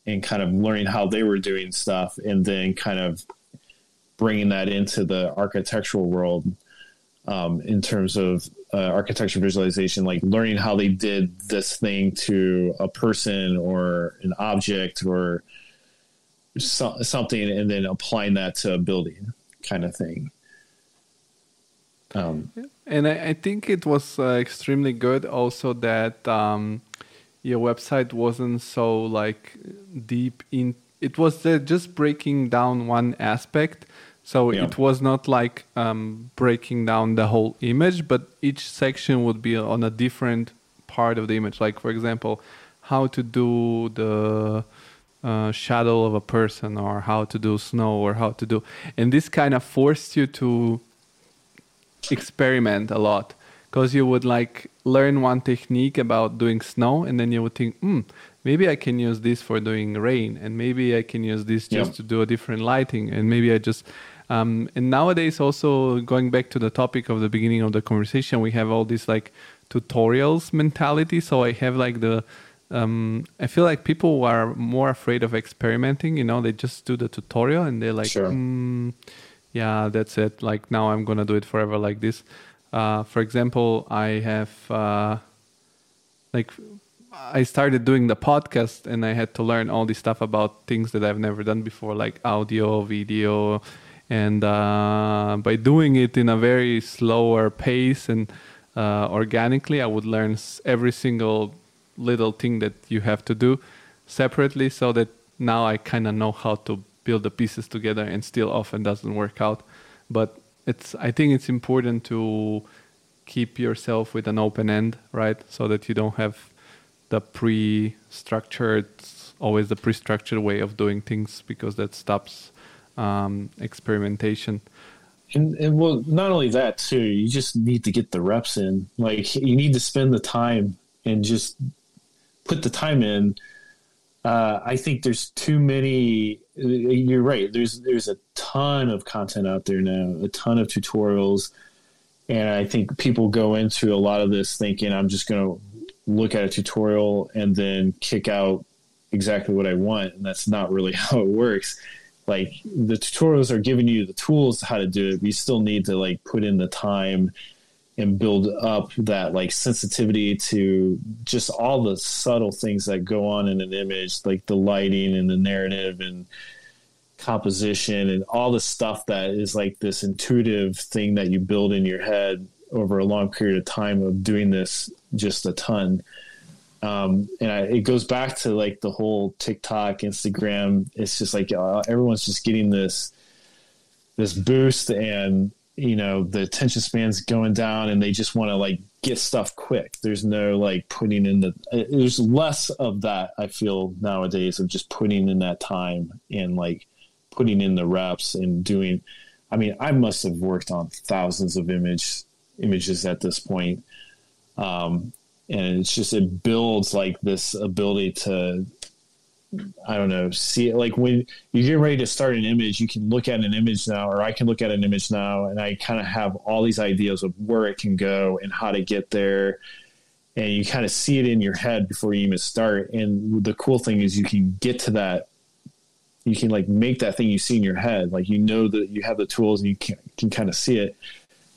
S2: and kind of learning how they were doing stuff and then kind of bringing that into the architectural world um, in terms of uh, architecture visualization, like learning how they did this thing to a person or an object or so, something and then applying that to a building kind of thing.
S1: Um, and I, I, think it was uh, extremely good also that um, your website wasn't so like deep in it was uh, just breaking down one aspect so yeah. it was not like um, breaking down the whole image but each section would be on a different part of the image like for example how to do the uh, shadow of a person or how to do snow or how to do and this kind of forced you to experiment a lot because you would like learn one technique about doing snow and then you would think hmm maybe i can use this for doing rain and maybe i can use this just yeah. to do a different lighting and maybe i just um, and nowadays also going back to the topic of the beginning of the conversation we have all this like tutorials mentality so i have like the um, I feel like people are more afraid of experimenting. You know, they just do the tutorial and they're like, sure. mm, "Yeah, that's it. Like now, I'm gonna do it forever like this." Uh, for example, I have uh, like I started doing the podcast and I had to learn all this stuff about things that I've never done before, like audio, video, and uh, by doing it in a very slower pace and uh, organically, I would learn every single little thing that you have to do separately, so that now I kind of know how to build the pieces together, and still often doesn't work out, but it's I think it's important to keep yourself with an open end, right? So that you don't have the pre-structured, always the pre-structured way of doing things because that stops um, experimentation.
S2: And, and well, not only that too, you just need to get the reps in. Like you need to spend the time and just put the time in uh, I think there's too many. You're right. There's there's a ton of content out there now, a ton of tutorials, and I think people go into a lot of this thinking I'm just going to look at a tutorial and then kick out exactly what I want, and that's not really how it works. Like the tutorials are giving you the tools how to do it, but you still need to like put in the time and build up that like sensitivity to just all the subtle things that go on in an image, like the lighting and the narrative and composition and all the stuff that is like this intuitive thing that you build in your head over a long period of time of doing this just a ton. Um, and I, it goes back to like the whole TikTok, Instagram. It's just like uh, everyone's just getting this this boost and you know the attention span's going down and they just want to like get stuff quick there's no like putting in the uh, there's less of that i feel nowadays of just putting in that time and like putting in the reps and doing i mean i must have worked on thousands of image images at this point um, and it's just it builds like this ability to I don't know, see it like when you get ready to start an image, you can look at an image now, or I can look at an image now, and I kind of have all these ideas of where it can go and how to get there. And you kind of see it in your head before you even start. And the cool thing is you can get to that. You can like make that thing you see in your head. Like you know that you have the tools and you can, can kind of see it.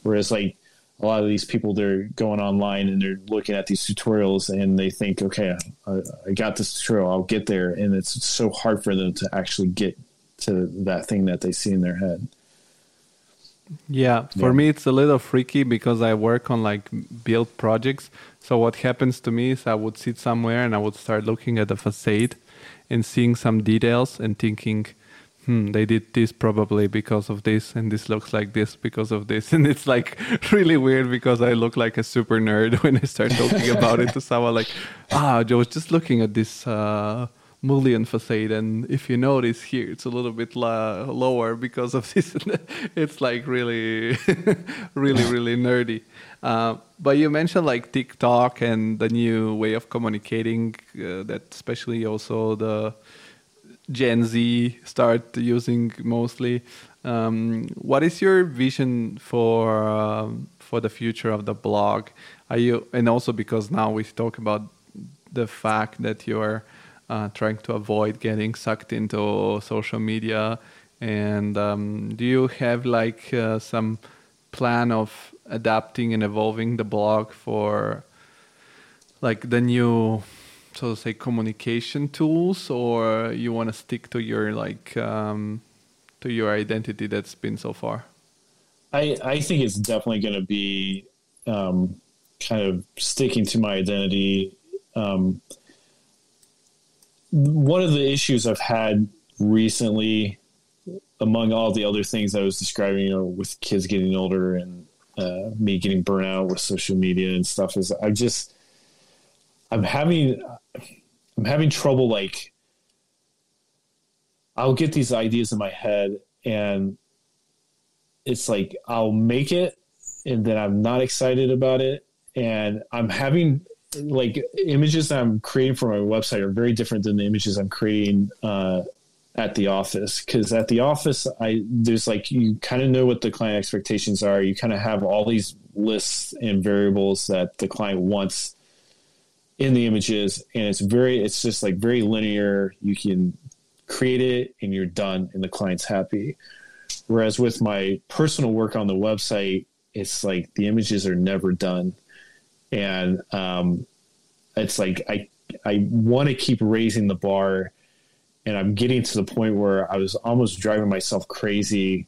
S2: Whereas like a lot of these people they're going online and they're looking at these tutorials and they think okay I, I, got this tutorial i'll get there. And it's so hard for them to actually get to that thing that they see in their head.
S1: Yeah for yeah. me it's a little freaky because i work on like build projects. So what happens to me is i would sit somewhere and i would start looking at the facade and seeing some details and thinking hmm, they did this probably because of this, and this looks like this because of this. And it's like really weird because I look like a super nerd when I start talking about it to someone like, ah, I was just looking at this uh, mullion facade, and if you notice here, it's a little bit la- lower because of this. it's like really, really, really nerdy. Uh, but you mentioned like TikTok and the new way of communicating, uh, that especially also the Gen Z start using mostly. Um, what is your vision for uh, for the future of the blog? Are you and also because now we talk about the fact that you're uh, trying to avoid getting sucked into social media, and um, do you have like uh, some plan of adapting and evolving the blog for like the new so say communication tools, or you want to stick to your like um, to your identity that's been so far?
S2: I I think it's definitely going to be um, kind of sticking to my identity. Um, one of the issues I've had recently, among all the other things I was describing, you know, with kids getting older and uh, me getting burnt out with social media and stuff, is I just I'm having I'm having trouble like I'll get these ideas in my head and it's like I'll make it and then I'm not excited about it. And I'm having like images that I'm creating for my website are very different than the images I'm creating uh, at the office. Because at the office I there's like you kind of know what the client expectations are. You kind of have all these lists and variables that the client wants in the images and it's very it's just like very linear. You can create it and you're done and the client's happy. Whereas with my personal work on the website it's like the images are never done. And um, it's like i i want to keep raising the bar and i'm getting to the point where i was almost driving myself crazy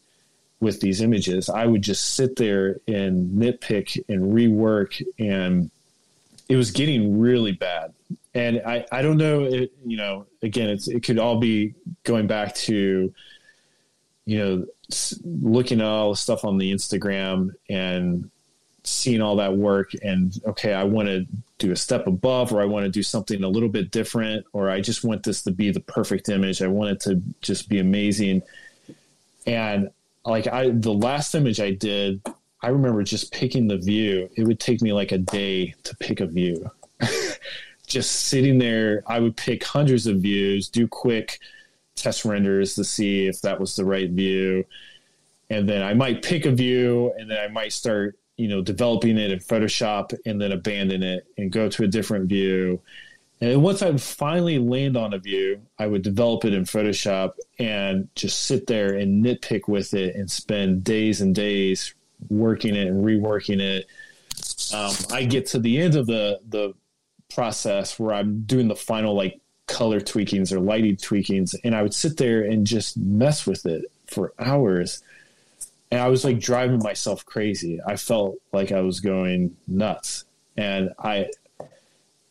S2: with these images. I would just sit there and nitpick and rework and it was getting really bad. And I, I don't know, it, you know, again, it's, it could all be going back to, you know, looking at all the stuff on the Instagram and seeing all that work and okay, I want to do a step above or I want to do something a little bit different or I just want this to be the perfect image. I want it to just be amazing. And like I the last image I did I remember just picking the view. It would take me like a day to pick a view. just sitting there, I would pick hundreds of views, do quick test renders to see if that was the right view. And then I might pick a view and then I might start, you know, developing it in Photoshop and then abandon it and go to a different view. And once I would finally land on a view, I would develop it in Photoshop and just sit there and nitpick with it and spend days and days working it and reworking it. Um, I get to the end of the the process where I'm doing the final like color tweakings or lighting tweakings, and I would sit there and just mess with it for hours. And I was like driving myself crazy. I felt like I was going nuts, and I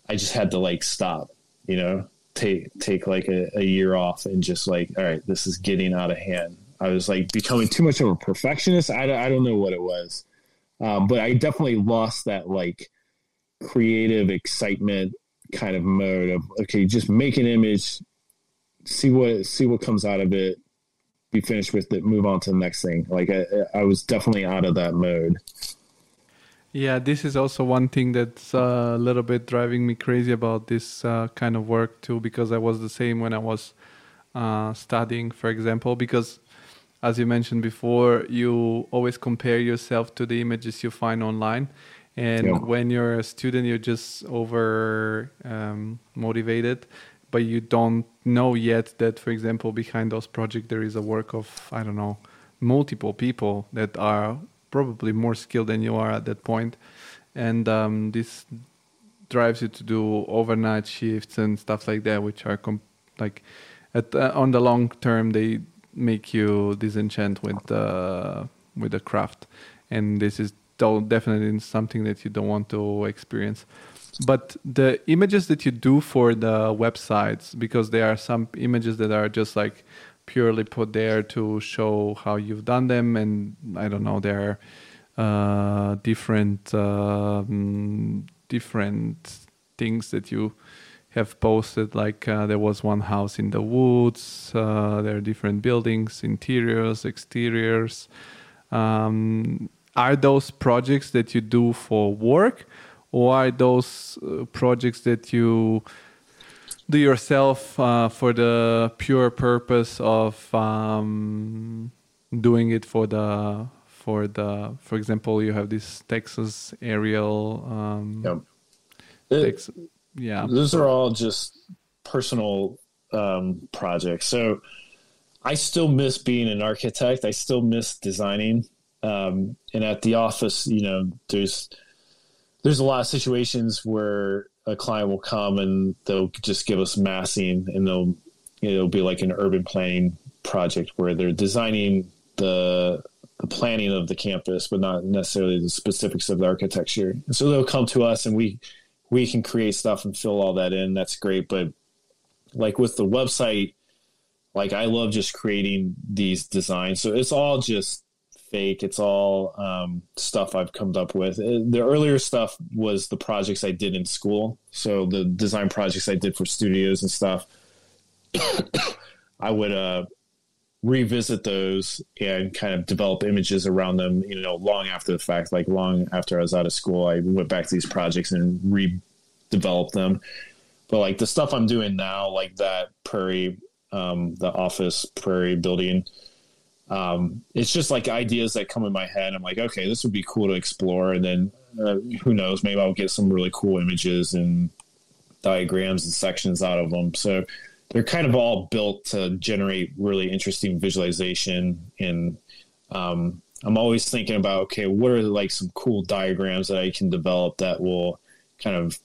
S2: I just had to like stop, you know, take take like a, a year off and just like, all right, this is getting out of hand. I was like becoming too much of a perfectionist. I, I don't know what it was, um, but I definitely lost that like creative excitement kind of mode of okay, just make an image, see what see what comes out of it, be finished with it, move on to the next thing. Like I, I was definitely out of that mode.
S1: Yeah, this is also one thing that's uh, a little bit driving me crazy about this uh, kind of work too, because I was the same when I was uh, studying, for example, because as you mentioned before, you always compare yourself to the images you find online. And yeah. when you're a student, you're just over um, motivated, but you don't know yet that, for example, behind those projects, there is a work of, I don't know, multiple people that are probably more skilled than you are at that point. And um, this drives you to do overnight shifts and stuff like that, which are like at, uh, on the long term, they make you disenchant with the with the craft, and this is definitely something that you don't want to experience. But the images that you do for the websites, because there are some images that are just like purely put there to show how you've done them, and I don't know, there are uh, different uh, different things that you have posted like uh, there was one house in the woods uh, there are different buildings interiors exteriors um, are those projects that you do for work or are those uh, projects that you do yourself uh, for the pure purpose of um, doing it for the for the for example you have this texas aerial um,
S2: yep. Texas,
S1: yeah.
S2: Those are all just personal um, projects. So i still miss being an architect. I still miss designing. Um, and at the office you know there's there's a lot of situations where a client will come and they'll just give us massing and they'll it'll be like an urban planning project where they're designing the the planning of the campus, but not necessarily the specifics of the architecture. And so they'll come to us and we we can create stuff and fill all that in. That's great. But like with the website, like I love just creating these designs. So it's all just fake. It's all um, stuff I've come up with. Uh, the earlier stuff was the projects I did in school. So the design projects I did for studios and stuff. I would uh, revisit those and kind of develop images around them, you know, long after the fact, like long after I was out of school, I went back to these projects and redeveloped them. But like the stuff I'm doing now, like that Prairie, um, the office Prairie building, um, it's just like ideas that come in my head. I'm like, okay, this would be cool to explore. And then uh, who knows, maybe I'll get some really cool images and diagrams and sections out of them. So they're kind of all built to generate really interesting visualization. And um, i'm always thinking about okay what are like some cool diagrams that i can develop that will kind of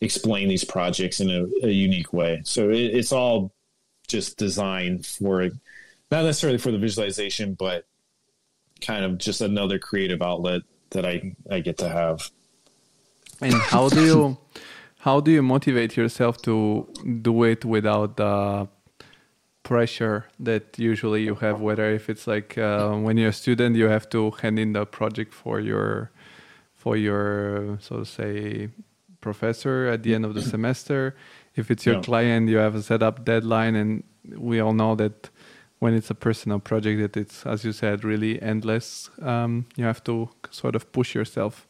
S2: explain these projects in a, a unique way. So it, it's all just designed for not necessarily for the visualization but kind of just another creative outlet that i i get to have.
S1: And how do you how do you motivate yourself to do it without the pressure that usually you have whether if it's like uh, when you're a student you have to hand in the project for your for your so to say professor at the end of the semester if it's your yeah. client you have a set up deadline and we all know that when it's a personal project that it's as you said really endless um, you have to sort of push yourself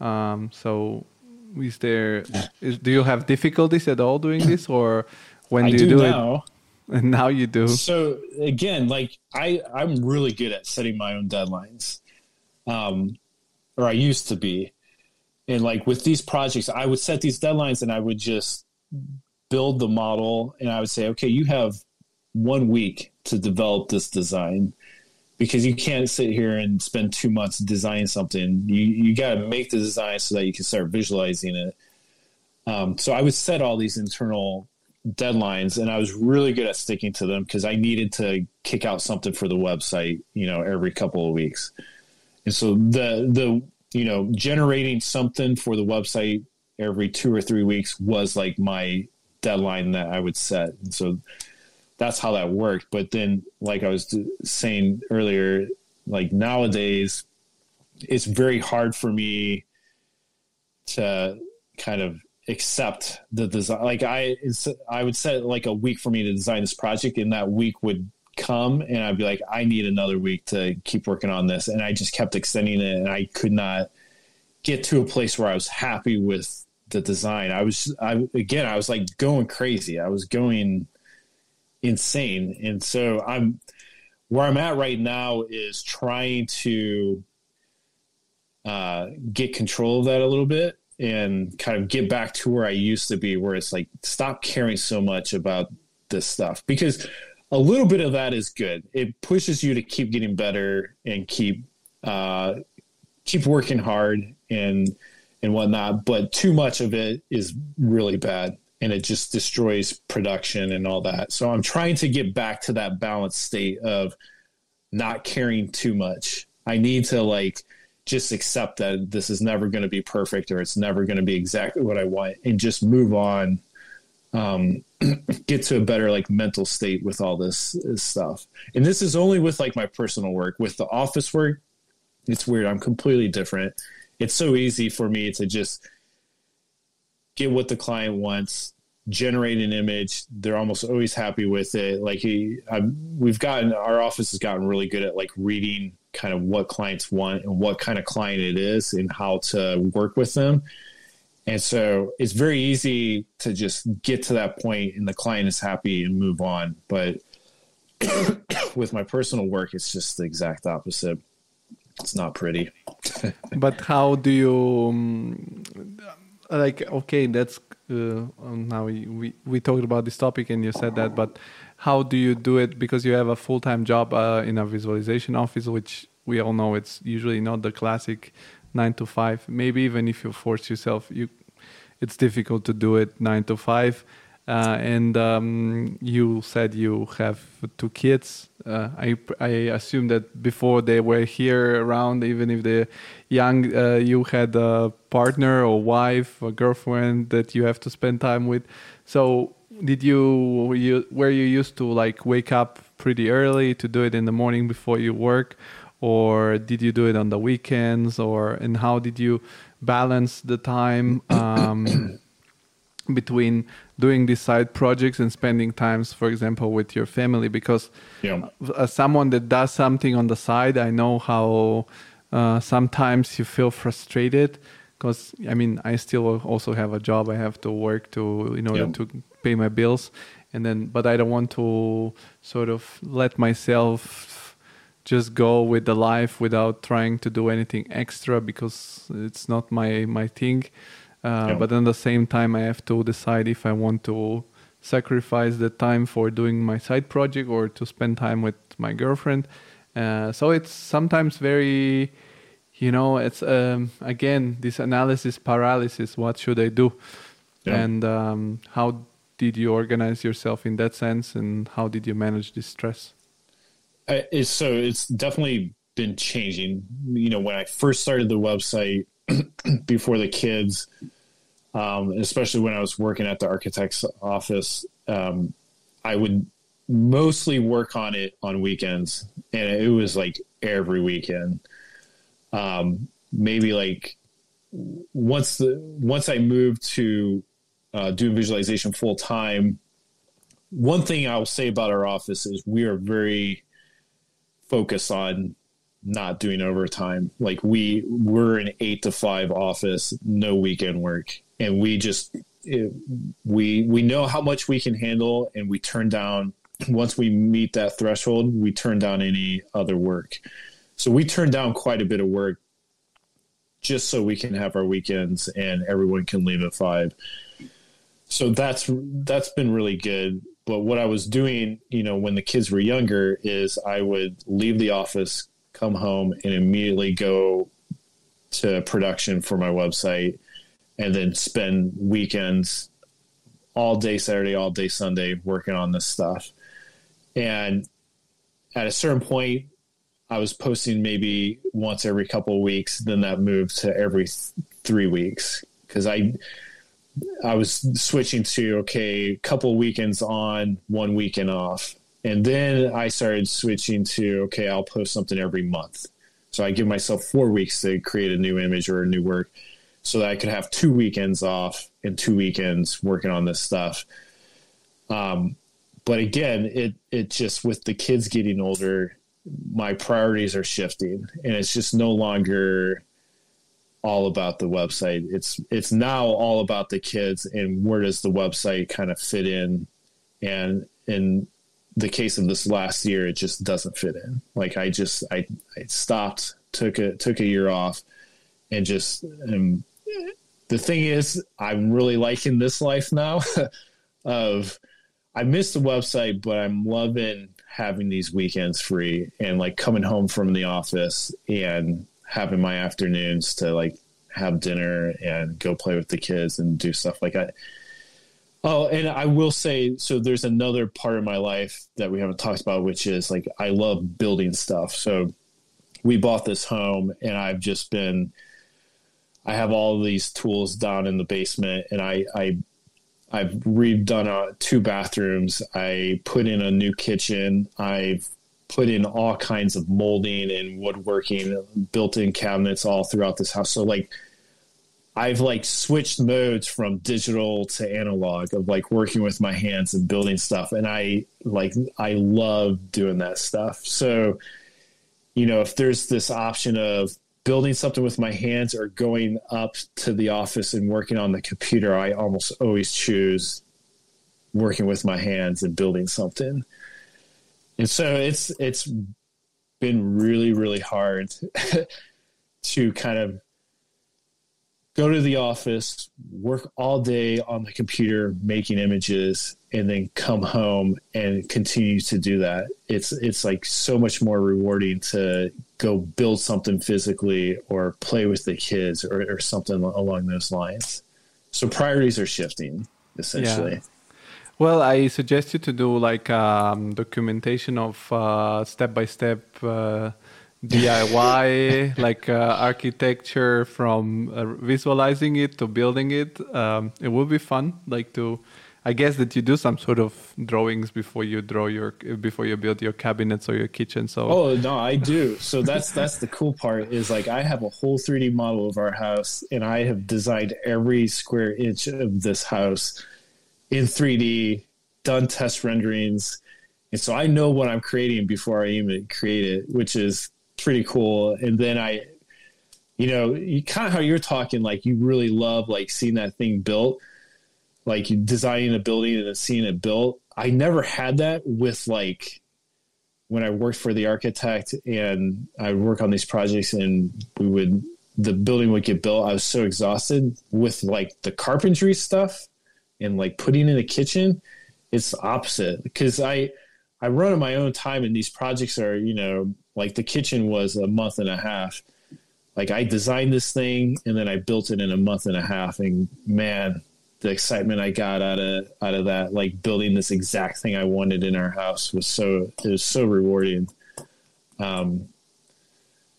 S1: um, so is there is, do you have difficulties at all doing this or when do you do, do now. it and now you do.
S2: So again like i i'm really good at setting my own deadlines um or i used to be. And like with these projects i would set these deadlines and i would just build the model and i would say okay you have one week to develop this design because you can't sit here and spend two months designing something. You you got to make the design so that you can start visualizing it. Um, so I would set all these internal deadlines, and I was really good at sticking to them because I needed to kick out something for the website, you know, every couple of weeks. And so the the you know generating something for the website every two or three weeks was like my deadline that I would set. And so that's how that worked. But then, like I was saying earlier, like nowadays, it's very hard for me to kind of accept the design. Like I, I would set like a week for me to design this project, and that week would come, and I'd be like, I need another week to keep working on this, and I just kept extending it, and I could not get to a place where I was happy with the design. I was, I again, I was like going crazy. I was going insane. And so I'm where I'm at right now is trying to uh, get control of that a little bit and kind of get back to where I used to be, where it's like stop caring so much about this stuff because a little bit of that is good. It pushes you to keep getting better and keep uh, keep working hard and and whatnot. But too much of it is really bad and it just destroys production and all that. So I'm trying to get back to that balanced state of not caring too much. I need to like just accept that this is never going to be perfect or it's never going to be exactly what I want and just move on. Um, get to a better like mental state with all this, this stuff. And this is only with like my personal work. With the office work, it's weird. I'm completely different. It's so easy for me to just get what the client wants, generate an image. They're almost always happy with it. Like he, I, we've gotten our office has gotten really good at like reading kind of what clients want and what kind of client it is and how to work with them. And so it's very easy to just get to that point and the client is happy and move on. But with my personal work, it's just the exact opposite. It's not pretty.
S1: but how do you um, like? Okay, that's um, now we, we talked about this topic and you said that, but how do you do it? Because you have a full time job uh, in a visualization office, which we all know it's usually not the classic nine to five. Maybe even if you force yourself, you it's difficult to do it nine to five. Uh, and um, you said you have two kids. Uh, I I assume that before they were here around, even if they're young, uh, you had a partner or wife or girlfriend that you have to spend time with. So did you you were you used to like wake up pretty early to do it in the morning before you work, or did you do it on the weekends, or and how did you balance the time? Um, between doing these side projects and spending times for example with your family because yeah. as someone that does something on the side i know how uh, sometimes you feel frustrated because i mean i still also have a job i have to work to in order yeah. to pay my bills and then but i don't want to sort of let myself just go with the life without trying to do anything extra because it's not my my thing uh, yeah. But at the same time, I have to decide if I want to sacrifice the time for doing my side project or to spend time with my girlfriend. Uh, so it's sometimes very, you know, it's um, again this analysis paralysis. What should I do? Yeah. And um, how did you organize yourself in that sense, and how did you manage this stress?
S2: Uh, it's, so it's definitely been changing. You know, when I first started the website before the kids, um, especially when I was working at the architect's office, um, I would mostly work on it on weekends, and it was like every weekend. Um, maybe like once the once I moved to uh, doing visualization full time, one thing I'll say about our office is we are very focused on not doing overtime. Like we we're an eight to five office, no weekend work and we just it, we we know how much we can handle, and we turn down once we meet that threshold, we turn down any other work. So we turn down quite a bit of work just so we can have our weekends and everyone can leave at five. So that's that's been really good. But what I was doing, you know, when the kids were younger, is I would leave the office, come home, and immediately go to production for my website and then spend weekends all day Saturday, all day Sunday working on this stuff. And at a certain point, I was posting maybe once every couple of weeks. Then that moved to every th- three weeks because I I was switching to okay, couple weekends on, one weekend off, and then I started switching to okay, I'll post something every month. So I give myself four weeks to create a new image or a new work so that I could have two weekends off and two weekends working on this stuff. Um, but again, it it just with the kids getting older, my priorities are shifting, and it's just no longer all about the website. It's it's now all about the kids and where does the website kind of fit in, and in the case of this last year, it just doesn't fit in. Like I just I, I stopped, took a took a year off, and just am the thing is, I'm really liking this life now. of I miss the website, but I'm loving having these weekends free and like coming home from the office and having my afternoons to like have dinner and go play with the kids and do stuff like that. Oh, and I will say, so there's another part of my life that we haven't talked about, which is like I love building stuff. So we bought this home, and I've just been I have all these tools down in the basement, and I, I I've redone uh, two bathrooms. I put in a new kitchen. I've put in all kinds of molding and woodworking, built-in cabinets all throughout this house. So like, I've like switched modes from digital to analog of like working with my hands and building stuff, and I like I love doing that stuff. So, you know, if there's this option of building something with my hands or going up to the office and working on the computer, I almost always choose working with my hands and building something. And so it's it's been really really hard to kind of go to the office, work all day on the computer making images, and then come home and continue to do that. It's it's like so much more rewarding to go build something physically or play with the kids or, or something along those lines. So priorities are shifting essentially. Yeah.
S1: Well, I suggest you to do like um, documentation of step by step DIY, like uh, architecture from uh, visualizing it to building it. Um, it would be fun, like to. I guess that you do some sort of drawings before you draw your before you build your cabinets or your kitchen. So
S2: oh no, I do. So that's that's the cool part is like I have a whole 3D model of our house, and I have designed every square inch of this house in 3D, done test renderings, and so I know what I'm creating before I even create it, which is pretty cool. And then I, you know, you kind of how you're talking, like you really love like seeing that thing built, like you designing a building and then seeing it built. I never had that with like when I worked for the architect and I work on these projects and we would the building would get built. I was so exhausted with like the carpentry stuff and like putting in a kitchen. It's opposite because I I run on my own time and these projects are you know like the kitchen was a month and a half. Like I designed this thing and then I built it in a month and a half. And man, the excitement I got out of out of that, like building this exact thing I wanted in our house, was so it was so rewarding. Um,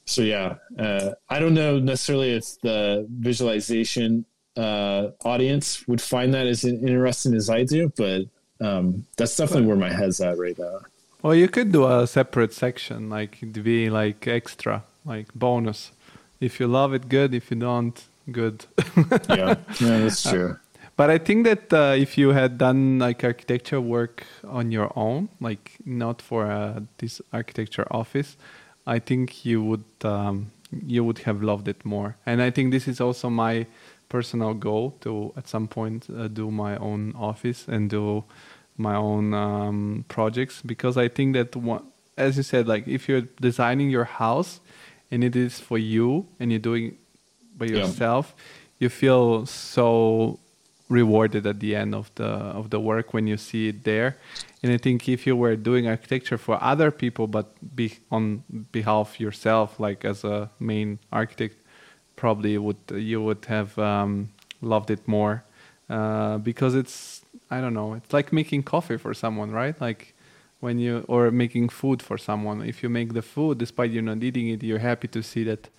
S2: so yeah, uh, I don't know necessarily if the visualization uh, audience would find that as interesting as I do, but um, that's definitely where my head's at right now.
S1: Well, you could do a separate section, like to be like extra, like bonus. If you love it, good. If you don't, good.
S2: yeah, yeah, that's true. Uh,
S1: but I think that uh, if you had done like architecture work on your own, like not for uh, this architecture office, I think you would um, you would have loved it more. And I think this is also my personal goal to at some point uh, do my own office and do my own um, projects because I think that one, as you said, like if you're designing your house and it is for you and you're doing by yourself, yeah. you feel so rewarded at the end of the of the work when you see it there. And I think if you were doing architecture for other people, but be on behalf yourself, like as a main architect, probably would you would have um, loved it more uh, because it's I don't know. It's like making coffee for someone, right? Like when you or making food for someone. If you make the food, despite you're not eating it, you're happy to see that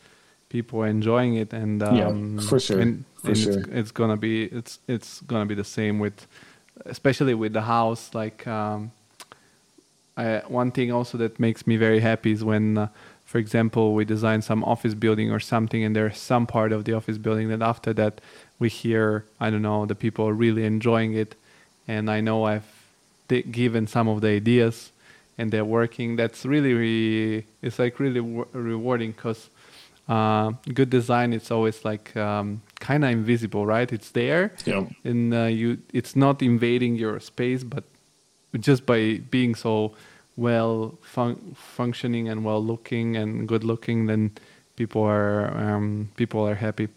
S1: people are enjoying it, and
S2: um, yeah, for sure.
S1: And,
S2: for and
S1: sure. It's, it's, gonna be it's it's gonna be the same with, especially with the house. Like um, I, one thing also that makes me very happy is when. Uh, for example, we design some office building or something, and there's some part of the office building that after that we hear, I don't know, the people are really enjoying it, and I know I've given some of the ideas and they're working. That's really, really it's like really rewarding because uh, good design it's always like um, kind of invisible, right? It's there,
S2: yeah.
S1: and uh, you it's not invading your space, but just by being so well fun- functioning and well looking and good looking, then people are um, people are happy.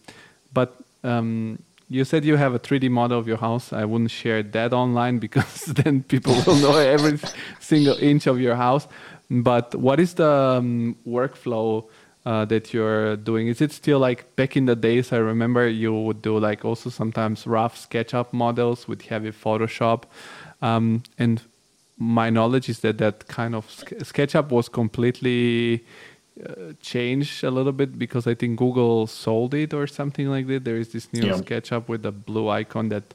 S1: But um, you said you have a 3D model of your house. I wouldn't share that online because then people will know every single inch of your house. But what is the um, workflow uh, that you're doing? Is it still like back in the days? I remember you would do like also sometimes rough SketchUp models with heavy Photoshop. Um, and my knowledge is that that kind of SketchUp was completely uh, change a little bit because I think Google sold it or something like that. There is this new yeah. SketchUp with the blue icon that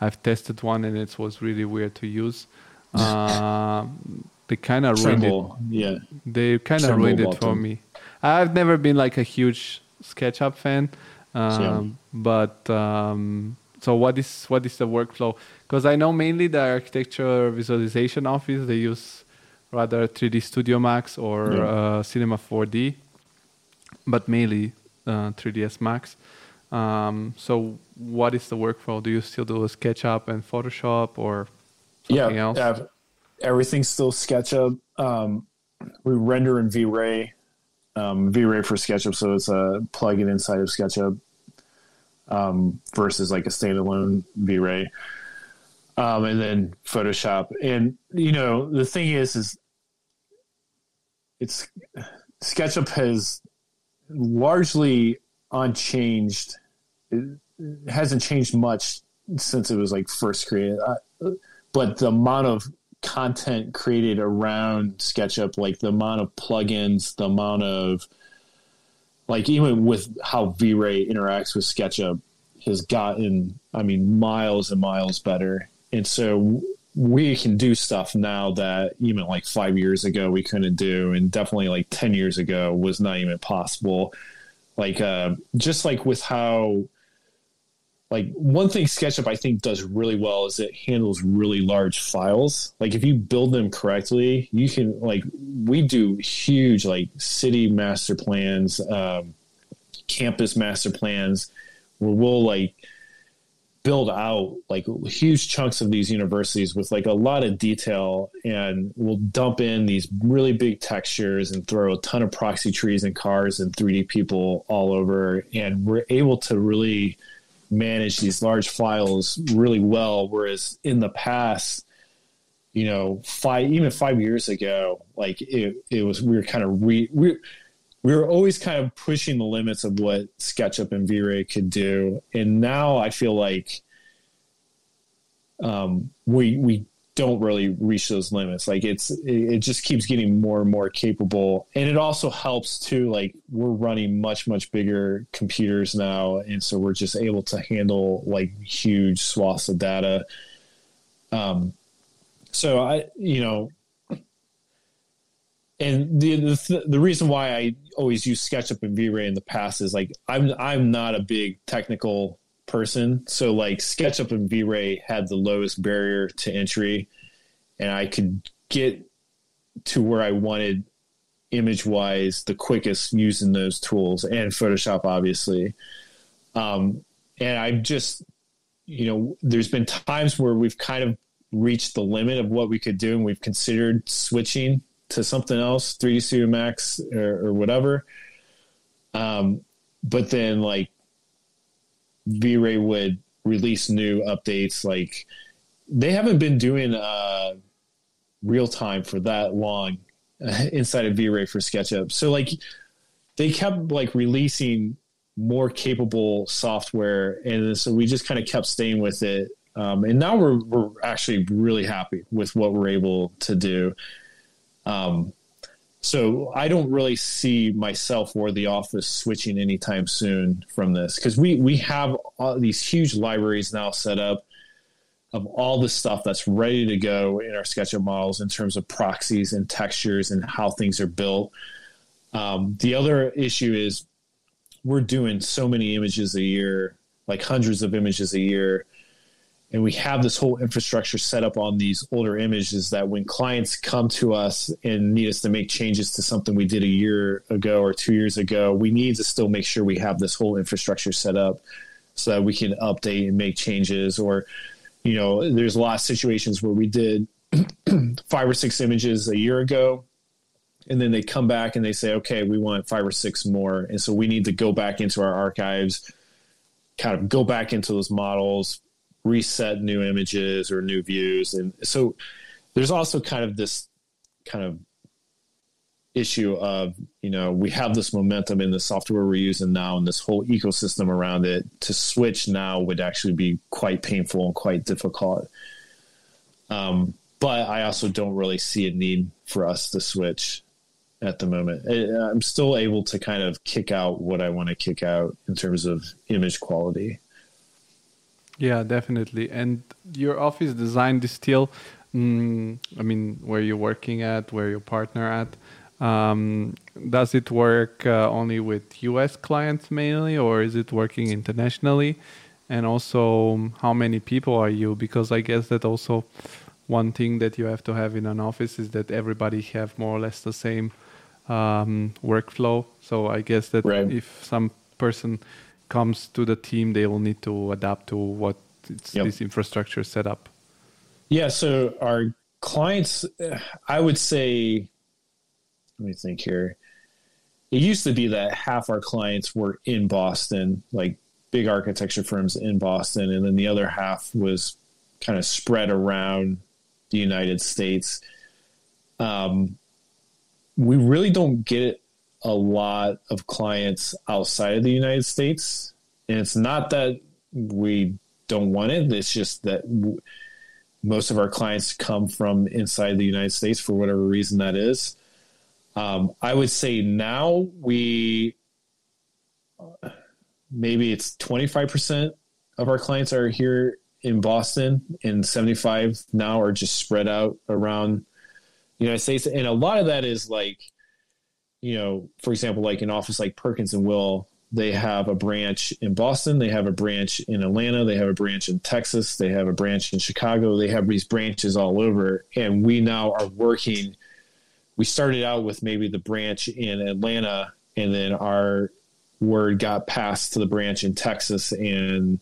S1: I've tested one and it was really weird to use. Uh, they kind of ruined it.
S2: Yeah,
S1: they kind of ruined it for me. I've never been like a huge SketchUp fan, um, but um, so what is what is the workflow? Because I know mainly the architecture visualization office they use rather 3D Studio Max or yeah. uh, Cinema 4D, but mainly uh, 3ds Max. Um, so, what is the workflow? Do you still do SketchUp and Photoshop or something
S2: yeah,
S1: else?
S2: Yeah, everything's still SketchUp. Um, we render in V-Ray, um, V-Ray for SketchUp, so it's a plugin inside of SketchUp. um, versus like a standalone V-Ray. Um, and then Photoshop. And you know, the thing is, is it's SketchUp has largely unchanged. It hasn't changed much since it was like first created. Uh, but the amount of content created around SketchUp, like the amount of plugins, the amount of like even with how V-Ray interacts with SketchUp has gotten, I mean, miles and miles better. And so we can do stuff now that even like five years ago we couldn't do, and definitely like ten years ago was not even possible. Like uh, just like with how like one thing SketchUp I think does really well is it handles really large files. Like if you build them correctly, you can like we do huge like city master plans, um, campus master plans, where we'll like build out like huge chunks of these universities with like a lot of detail and we'll dump in these really big textures and throw a ton of proxy trees and cars and 3D people all over and we're able to really manage these large files really well. Whereas in the past, you know, five even five years ago, like it, it was we were kind of re, we we were always kind of pushing the limits of what SketchUp and V-Ray could do, and now I feel like um, we we don't really reach those limits. Like it's it just keeps getting more and more capable, and it also helps too. Like we're running much much bigger computers now, and so we're just able to handle like huge swaths of data. Um, so I you know. And the, the the reason why I always use SketchUp and V-Ray in the past is like I'm I'm not a big technical person. So like SketchUp and V-Ray had the lowest barrier to entry, and I could get to where I wanted image wise the quickest using those tools and Photoshop obviously. Um, and I've just you know there's been times where we've kind of reached the limit of what we could do and we've considered switching to something else 3d studio max or, or whatever um, but then like V-Ray would release new updates. Like they haven't been doing uh, real time for that long inside of V-Ray for SketchUp. So like they kept like releasing more capable software, and so we just kind of kept staying with it. Um, and now we're we're actually really happy with what we're able to do. Um, so I don't really see myself or the office switching anytime soon from this because we we have these huge libraries now set up of all the stuff that's ready to go in our SketchUp models in terms of proxies and textures and how things are built. Um, the other issue is we're doing so many images a year, like hundreds of images a year, and we have this whole infrastructure set up on these older images that when clients come to us and need us to make changes to something we did a year ago or two years ago, we need to still make sure we have this whole infrastructure set up so that we can update and make changes. Or, you know, there's a lot of situations where we did five or six images a year ago. And then they come back and they say, okay, we want five or six more. And so we need to go back into our archives, kind of go back into those models, reset new images or new views. And so there's also kind of this kind of issue of, you know, we have this momentum in the software we're using now and this whole ecosystem around it. To switch now would actually be quite painful and quite difficult. Um, but I also don't really see a need for us to switch at the moment. I'm still able to kind of kick out what I want to kick out in terms of image quality.
S1: Yeah, definitely. And your office design is still, mm, I mean, where you're working at, where your partner at. Um, does it work uh, only with U.S. clients mainly, or is it working internationally? And also, how many people are you? Because I guess that also one thing that you have to have in an office is that everybody have more or less the same um, workflow. So I guess that right. if some person comes to the team, they will need to adapt to what yep. this infrastructure set up.
S2: Yeah. So our clients, I would say, let me think here. It used to be that half our clients were in Boston, like big architecture firms in Boston, and then the other half was kind of spread around the United States. Um, we really don't get a lot of clients outside of the United States, and it's not that we don't want it. It's just that w- most of our clients come from inside the United States for whatever reason that is. Um, I would say now we maybe it's 25% of our clients are here in Boston, and 75 now are just spread out around the United States. And a lot of that is like, you know, for example, like an office like Perkins and Will, they have a branch in Boston, they have a branch in Atlanta, they have a branch in Texas, they have a branch in Chicago, they have these branches all over. And we now are working. We started out with maybe the branch in Atlanta, and then our word got passed to the branch in Texas and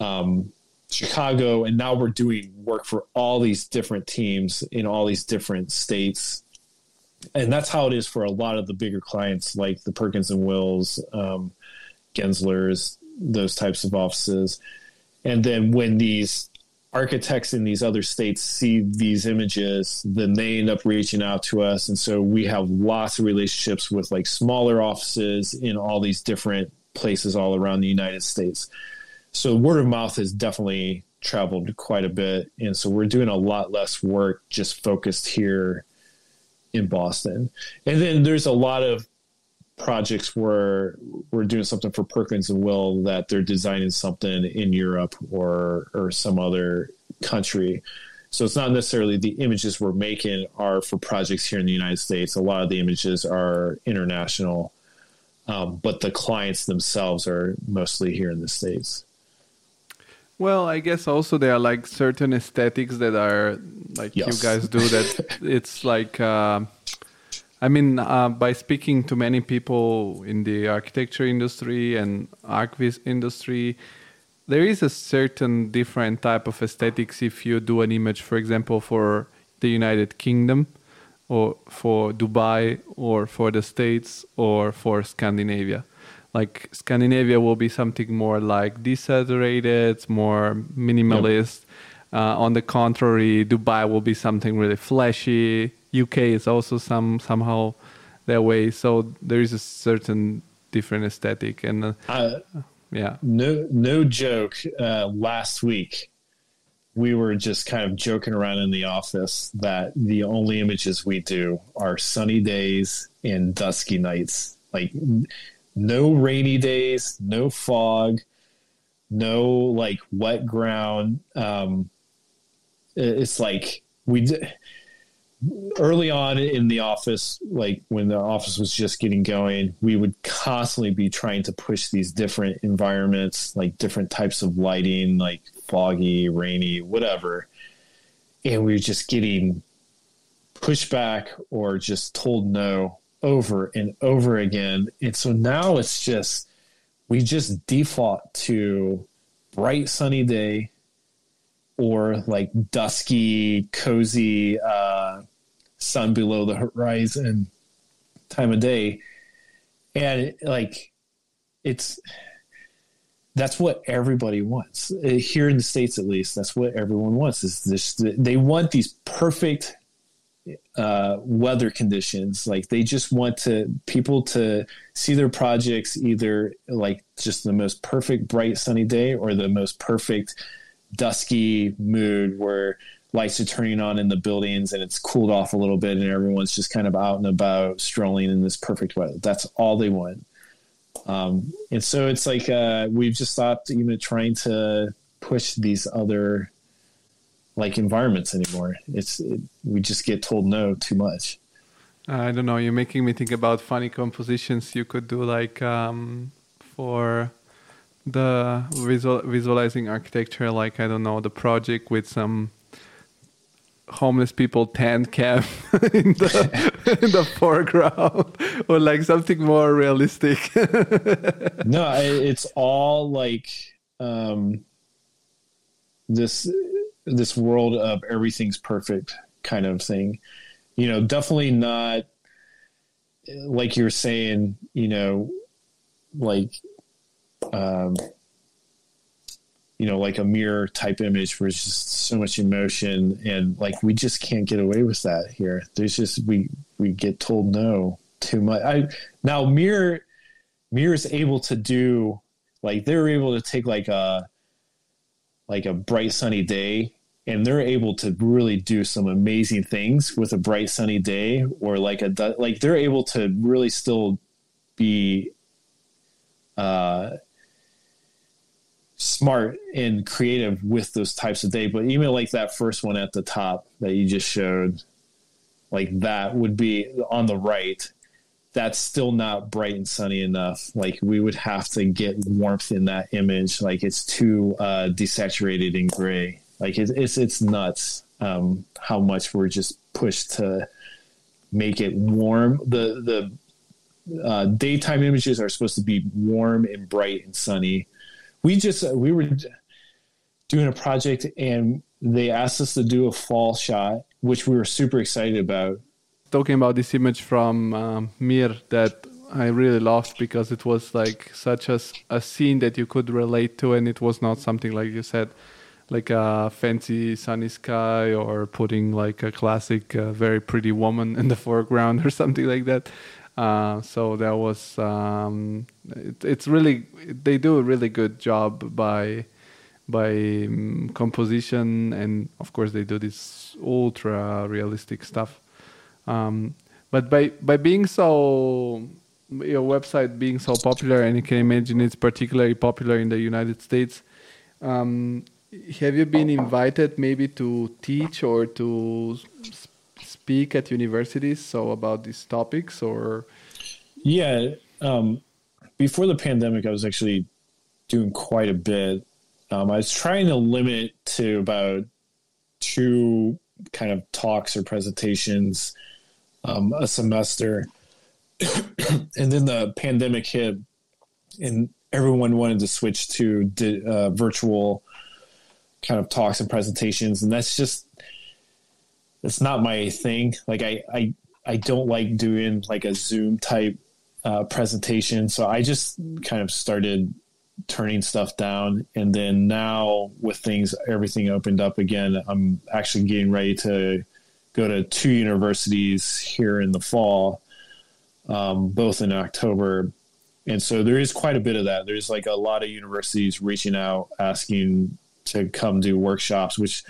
S2: um, Chicago, and now we're doing work for all these different teams in all these different states. And that's how it is for a lot of the bigger clients, like the Perkins and Wills, um, Gensler's, those types of offices. And then when these architects in these other states see these images, then they end up reaching out to us. And so we have lots of relationships with like smaller offices in all these different places all around the United States. So word of mouth has definitely traveled quite a bit. And so we're doing a lot less work just focused here in Boston. And then there's a lot of projects where we're doing something for Perkins and Will that they're designing something in Europe or or some other country. So it's not necessarily the images we're making are for projects here in the United States. A lot of the images are international, um, but the clients themselves are mostly here in the states.
S1: Well, I guess also there are like certain aesthetics that are like yes. you guys do that it's like. Uh, I mean, uh, by speaking to many people in the architecture industry and archviz industry, there is a certain different type of aesthetics if you do an image, for example, for the United Kingdom, or for Dubai, or for the States, or for Scandinavia. Like Scandinavia will be something more like desaturated, more minimalist. Yep. Uh, on the contrary, Dubai will be something really flashy UK is also some somehow that way. So there is a certain different aesthetic, and uh, uh, yeah,
S2: no no joke. Uh, last week we were just kind of joking around in the office that the only images we do are sunny days and dusky nights. Like no rainy days, no fog, no like wet ground. Um, it's like we did early on in the office, like when the office was just getting going, we would constantly be trying to push these different environments, like different types of lighting, like foggy, rainy, whatever. And we were just getting pushback or just told no over and over again. And so now it's just, we just default to bright sunny day or like dusky, cozy uh, sun below the horizon time of day, and it, like it's that's what everybody wants uh, here in the states, at least. That's what everyone wants. Is this they want these perfect uh, weather conditions. Like they just want to people to see their projects either like just the most perfect bright sunny day or the most perfect dusky mood where lights are turning on in the buildings and it's cooled off a little bit and everyone's just kind of out and about strolling in this perfect weather. That's all they want. Um, and so it's like uh, we've just stopped even trying to push these other like environments anymore. It's it, we just get told no too much.
S1: I don't know. You're making me think about funny compositions you could do, like um, for the visual, visualizing architecture like i don't know the project with some homeless people tent camp in the in the foreground or like something more realistic.
S2: No it's all like um this this world of everything's perfect kind of thing. You know definitely not like you're saying you know like um, you know, like a Mir type image where it's just so much emotion and like we just can't get away with that here. There's just we we get told no too much. I now Mir Mir is able to do like they're able to take like a like a bright sunny day and they're able to really do some amazing things with a bright sunny day or like a like they're able to really still be uh smart and creative with those types of day. But even like that first one at the top that you just showed, like that would be on the right. That's still not bright and sunny enough. Like we would have to get warmth in that image. Like it's too uh, desaturated and gray. Like it's it's, it's nuts um, how much we're just pushed to make it warm. The the uh, daytime images are supposed to be warm and bright and sunny we just uh, we were doing a project and they asked us to do a fall shot, which we were super excited about.
S1: Talking about this image from um, Mir that I really loved because it was like such a, a scene that you could relate to, and it was not something like you said, like a fancy sunny sky or putting like a classic, uh, very pretty woman in the foreground or something like that. Uh, so that was um, it, it's really they do a really good job by by um, composition and of course they do this ultra realistic stuff. Um, but by by being so your website being so popular and you can imagine it's particularly popular in the United States. Um, have you been invited maybe to teach or to speak at universities so about these topics or?
S2: Yeah um, before the pandemic i was actually doing quite a bit. Um, i was trying to limit to about two kind of talks or presentations um, a semester. And then the pandemic hit and everyone wanted to switch to uh, virtual kind of talks and presentations and that's just it's not my thing. Like I, I, I don't like doing like a Zoom type uh, presentation. So I just kind of started turning stuff down. And then now with things, everything opened up again, I'm actually getting ready to go to two universities here in the fall, um, both in October. And so there is quite a bit of that. There's like a lot of universities reaching out, asking to come do workshops, which,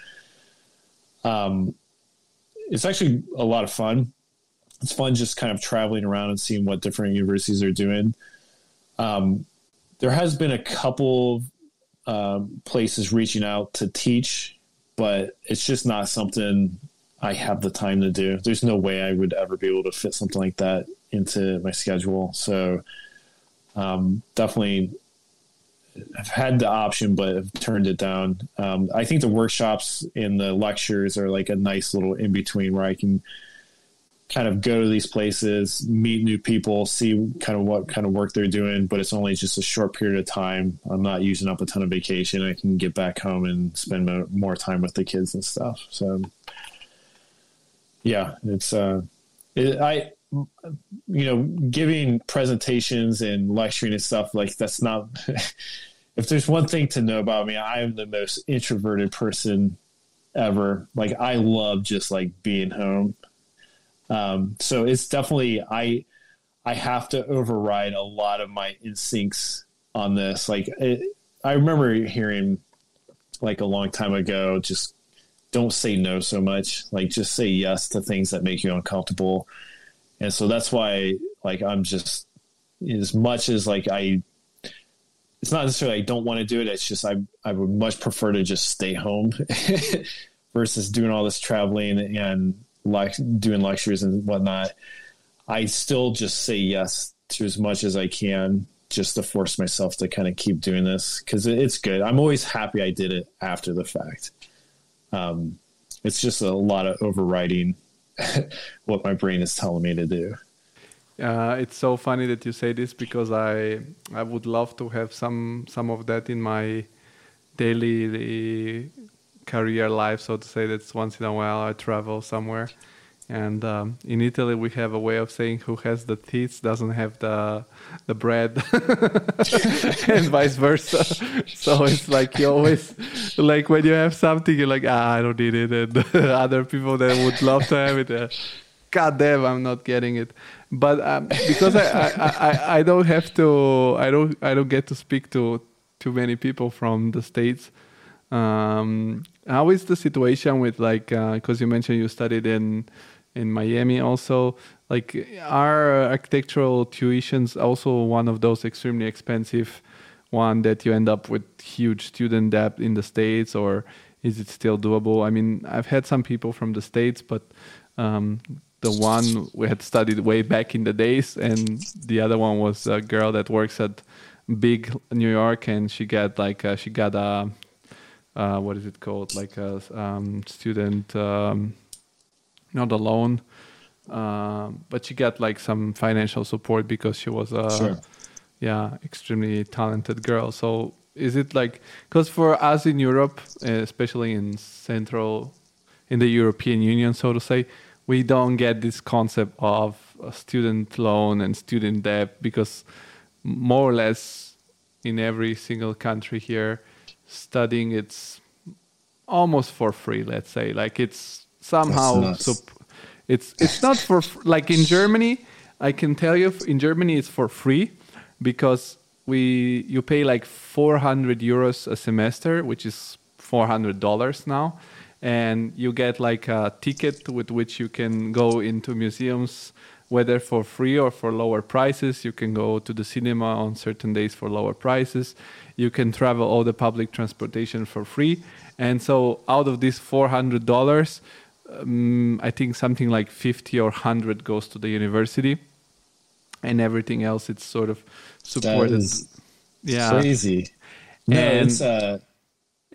S2: um, it's actually a lot of fun. It's fun just kind of traveling around and seeing what different universities are doing. Um, there has been a couple um, places reaching out to teach, but it's just not something I have the time to do. There's no way I would ever be able to fit something like that into my schedule. So um, definitely I've had the option, but I've turned it down. Um, I think the workshops and the lectures are like a nice little in between where I can kind of go to these places, meet new people, see kind of what kind of work they're doing, but it's only just a short period of time. I'm not using up a ton of vacation. I can get back home and spend more time with the kids and stuff. So, yeah, it's, uh, it, I, you know, giving presentations and lecturing and stuff like that's not if there's one thing to know about me, I am the most introverted person ever. Like I love just like being home. Um, so it's definitely I I have to override a lot of my instincts on this. Like it, I remember hearing like a long time ago, just don't say no so much. Like just say yes to things that make you uncomfortable. And so that's why like I'm just as much as like I it's not necessarily I don't want to do it. It's just I I would much prefer to just stay home versus doing all this traveling and like doing lectures and whatnot. I still just say yes to as much as I can just to force myself to kind of keep doing this because it's good. I'm always happy I did it after the fact. Um, it's just a lot of overriding what my brain is telling me to do.
S1: Uh, it's so funny that you say this because I I would love to have some some of that in my daily career life, so to say. That's once in a while I travel somewhere, And um, in Italy, we have a way of saying who has the teeth doesn't have the the bread, and vice versa. So it's like you always like when you have something, you're like, ah, I don't need it, and other people that would love to have it. Uh, God damn, I'm not getting it. But um, because I, I, I, I don't have to, I don't I don't get to speak to too many people from the states. Um, how is the situation with like because uh, you mentioned you studied in in Miami also like are architectural tuitions also one of those extremely expensive one that you end up with huge student debt in the states or is it still doable i mean i've had some people from the states but um, the one we had studied way back in the days and the other one was a girl that works at big new york and she got like uh, she got a uh, what is it called like a um, student um, not a loan, uh, but she got like some financial support because she was a sure. yeah extremely talented girl. So is it like because for us in Europe, especially in Central, in the European Union, so to say, we don't get this concept of a student loan and student debt because more or less in every single country here studying it's almost for free let's say. Like it's somehow so it's it's not for like in Germany I can tell you in Germany it's for free because we you pay like 400 euros a semester which is 400 dollars now and you get like a ticket with which you can go into museums whether for free or for lower prices you can go to the cinema on certain days for lower prices you can travel all the public transportation for free and so out of this $400 um, I think something like 50 or 100 goes to the university, and everything else it's sort of supported.
S2: yeah, crazy.
S1: No, and, it's, uh,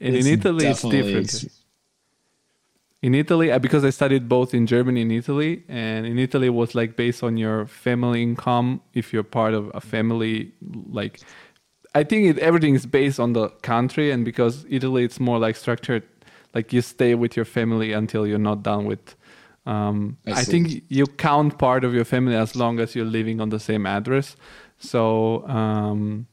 S1: and it's in Italy it's different. In Italy, uh, because I studied both in Germany and Italy, and in Italy it was like based on your family income. If you're part of a family, like I think it, everything is based on the country, and because Italy it's more like structured like you stay with your family until you're not done with um, I, I, think you count part of your family as long as you're living on the same address so um,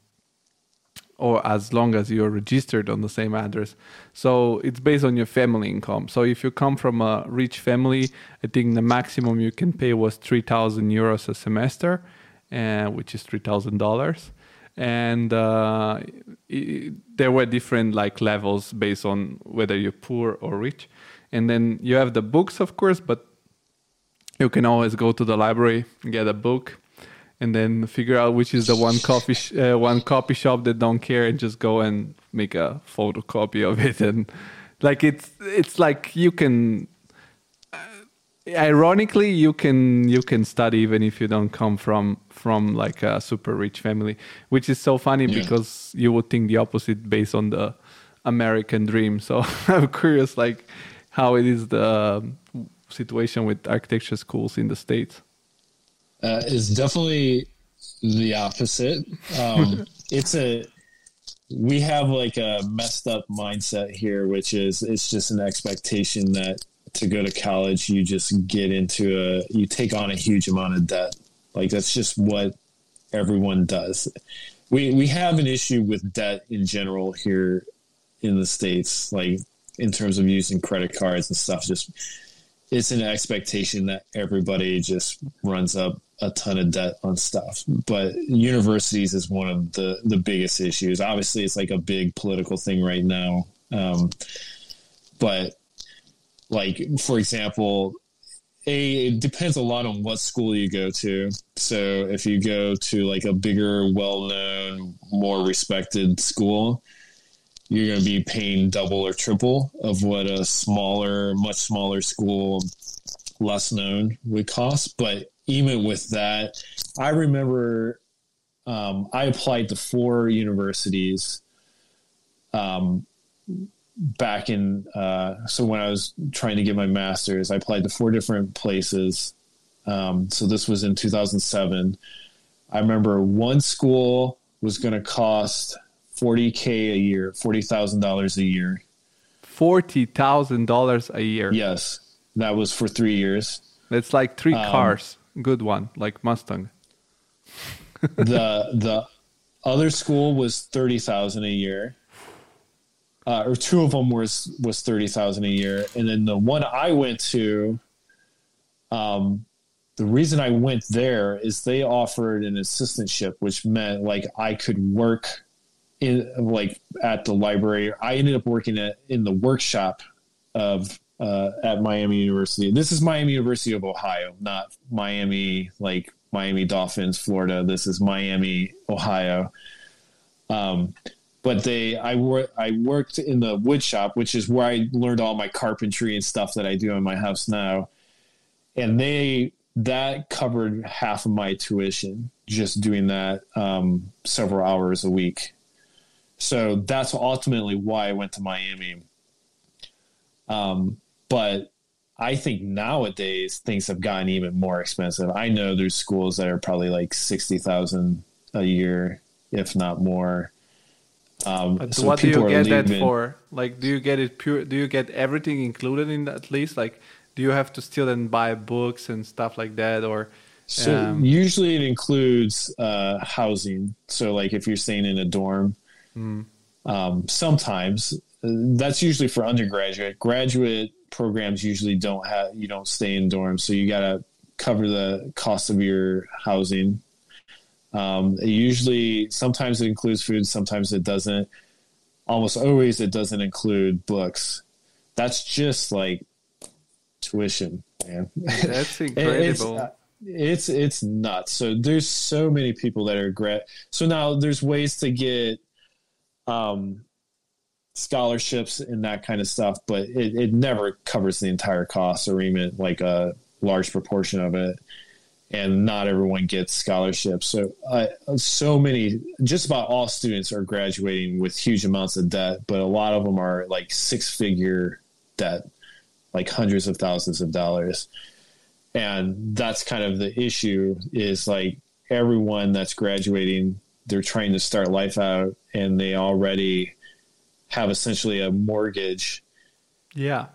S1: or as long as you're registered on the same address. So it's based on your family income. So if you come from a rich family i think the maximum you can pay was 3000 euros a semester uh, which is $3000 and uh, it, there were different like levels based on whether you're poor or rich. And then you have the books of course but you can always go to the library get a book and then figure out which is the one coffee sh- uh, one copy shop that don't care and just go and make a photocopy of it. And like it's it's like you can ironically you can you can study even if you don't come from from like a super rich family which is so funny yeah. because you would think the opposite based on the american dream. So i'm curious like how it is the situation with architecture schools in the states
S2: uh, it's definitely the opposite um, it's a we have like a messed up mindset here which is it's just an expectation that to go to college, you just get into a, you take on a huge amount of debt. Like that's just what everyone does. We, we have an issue with debt in general here in the States, like in terms of using credit cards and stuff. Just, it's an expectation that everybody just runs up a ton of debt on stuff. But universities is one of the, the biggest issues. Obviously, it's like a big political thing right now. Um, but like for example a it depends a lot on what school you go to so if you go to like a bigger well-known more respected school you're going to be paying double or triple of what a smaller much smaller school less known would cost but even with that i remember um, i applied to four universities um, back in uh, so when I was trying to get my master's, I applied to four different places. Um, so this was in 2007. I remember one school was going to cost 40k a year, forty thousand dollars a year.
S1: Forty thousand dollars a year.
S2: Yes, that was for three years.
S1: It's like three
S2: Um,
S1: cars. Good one, like Mustang.
S2: the the other school was thirty thousand a year, uh, or two of them was was thirty thousand a year, and then the one I went to, um, the reason I went there is they offered an assistantship, which meant like I could work in like at the library. I ended up working at in the workshop of uh, at Miami University. This is Miami University of Ohio, not Miami like Miami Dolphins, Florida. This is Miami, Ohio. Um, but they, I wor- I worked in the wood shop, which is where I learned all my carpentry and stuff that I do in my house now. And they that covered half of my tuition just doing that um, several hours a week. So that's ultimately why I went to Miami. Um, but I think nowadays things have gotten even more expensive. I know there's schools that are probably like sixty thousand a year, if not more. Um,
S1: But
S2: so
S1: what do you get that for? Like, do you get it pure? Do you get everything included in that at least? Like, do you have to still then buy books and stuff like that, or
S2: So
S1: um,
S2: usually it includes uh, housing. So like if you're staying in a dorm,
S1: Hmm.
S2: um, sometimes that's usually for undergraduate. Graduate programs usually don't have you don't stay in dorms, so you got to cover the cost of your housing. Um, it usually, sometimes it includes food, sometimes it doesn't. Almost always, it doesn't include books. That's just like tuition, man.
S1: that's incredible?
S2: It's, uh, it's it's nuts. So there's so many people that are grad. So now there's ways to get um, scholarships and that kind of stuff, but it, it never covers the entire cost or even like a large proportion of it. And not everyone gets scholarships. So uh, so many, just about all students are graduating with huge amounts of debt, but a lot of them are like six figure debt, like hundreds of thousands of dollars and that's kind of the issue is like everyone that's graduating they're trying to start life out and they already have essentially a mortgage
S1: yeah,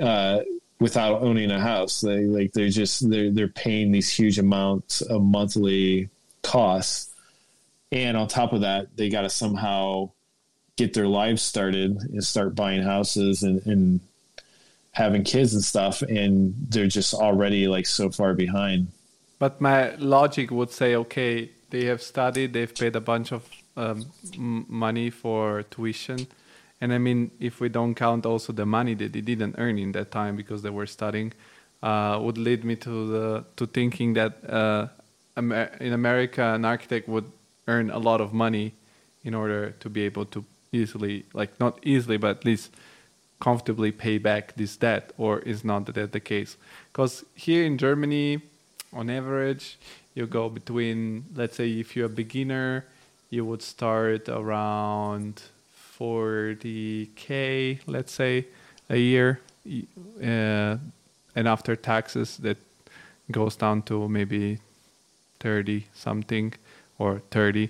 S2: uh, without owning a house. They like they're just they're, they're paying these huge amounts of monthly costs. And on top of that they got to somehow get their lives started and start buying houses and, and having kids and stuff. And they're just already like so far behind.
S1: But my logic would say, okay, they have studied, they've paid a bunch of um, money for tuition, and I mean, if we don't count also the money that they didn't earn in that time because they were studying, uh, would lead me to the to thinking that uh, Amer- in America an architect would earn a lot of money in order to be able to easily, like not easily, but at least comfortably pay back this debt, or is not that the case? Because here in Germany, on average, you go between, let's say, if you're a beginner, you would start around 40k, let's say, a year, uh, and after taxes, that goes down to maybe 30 something or 30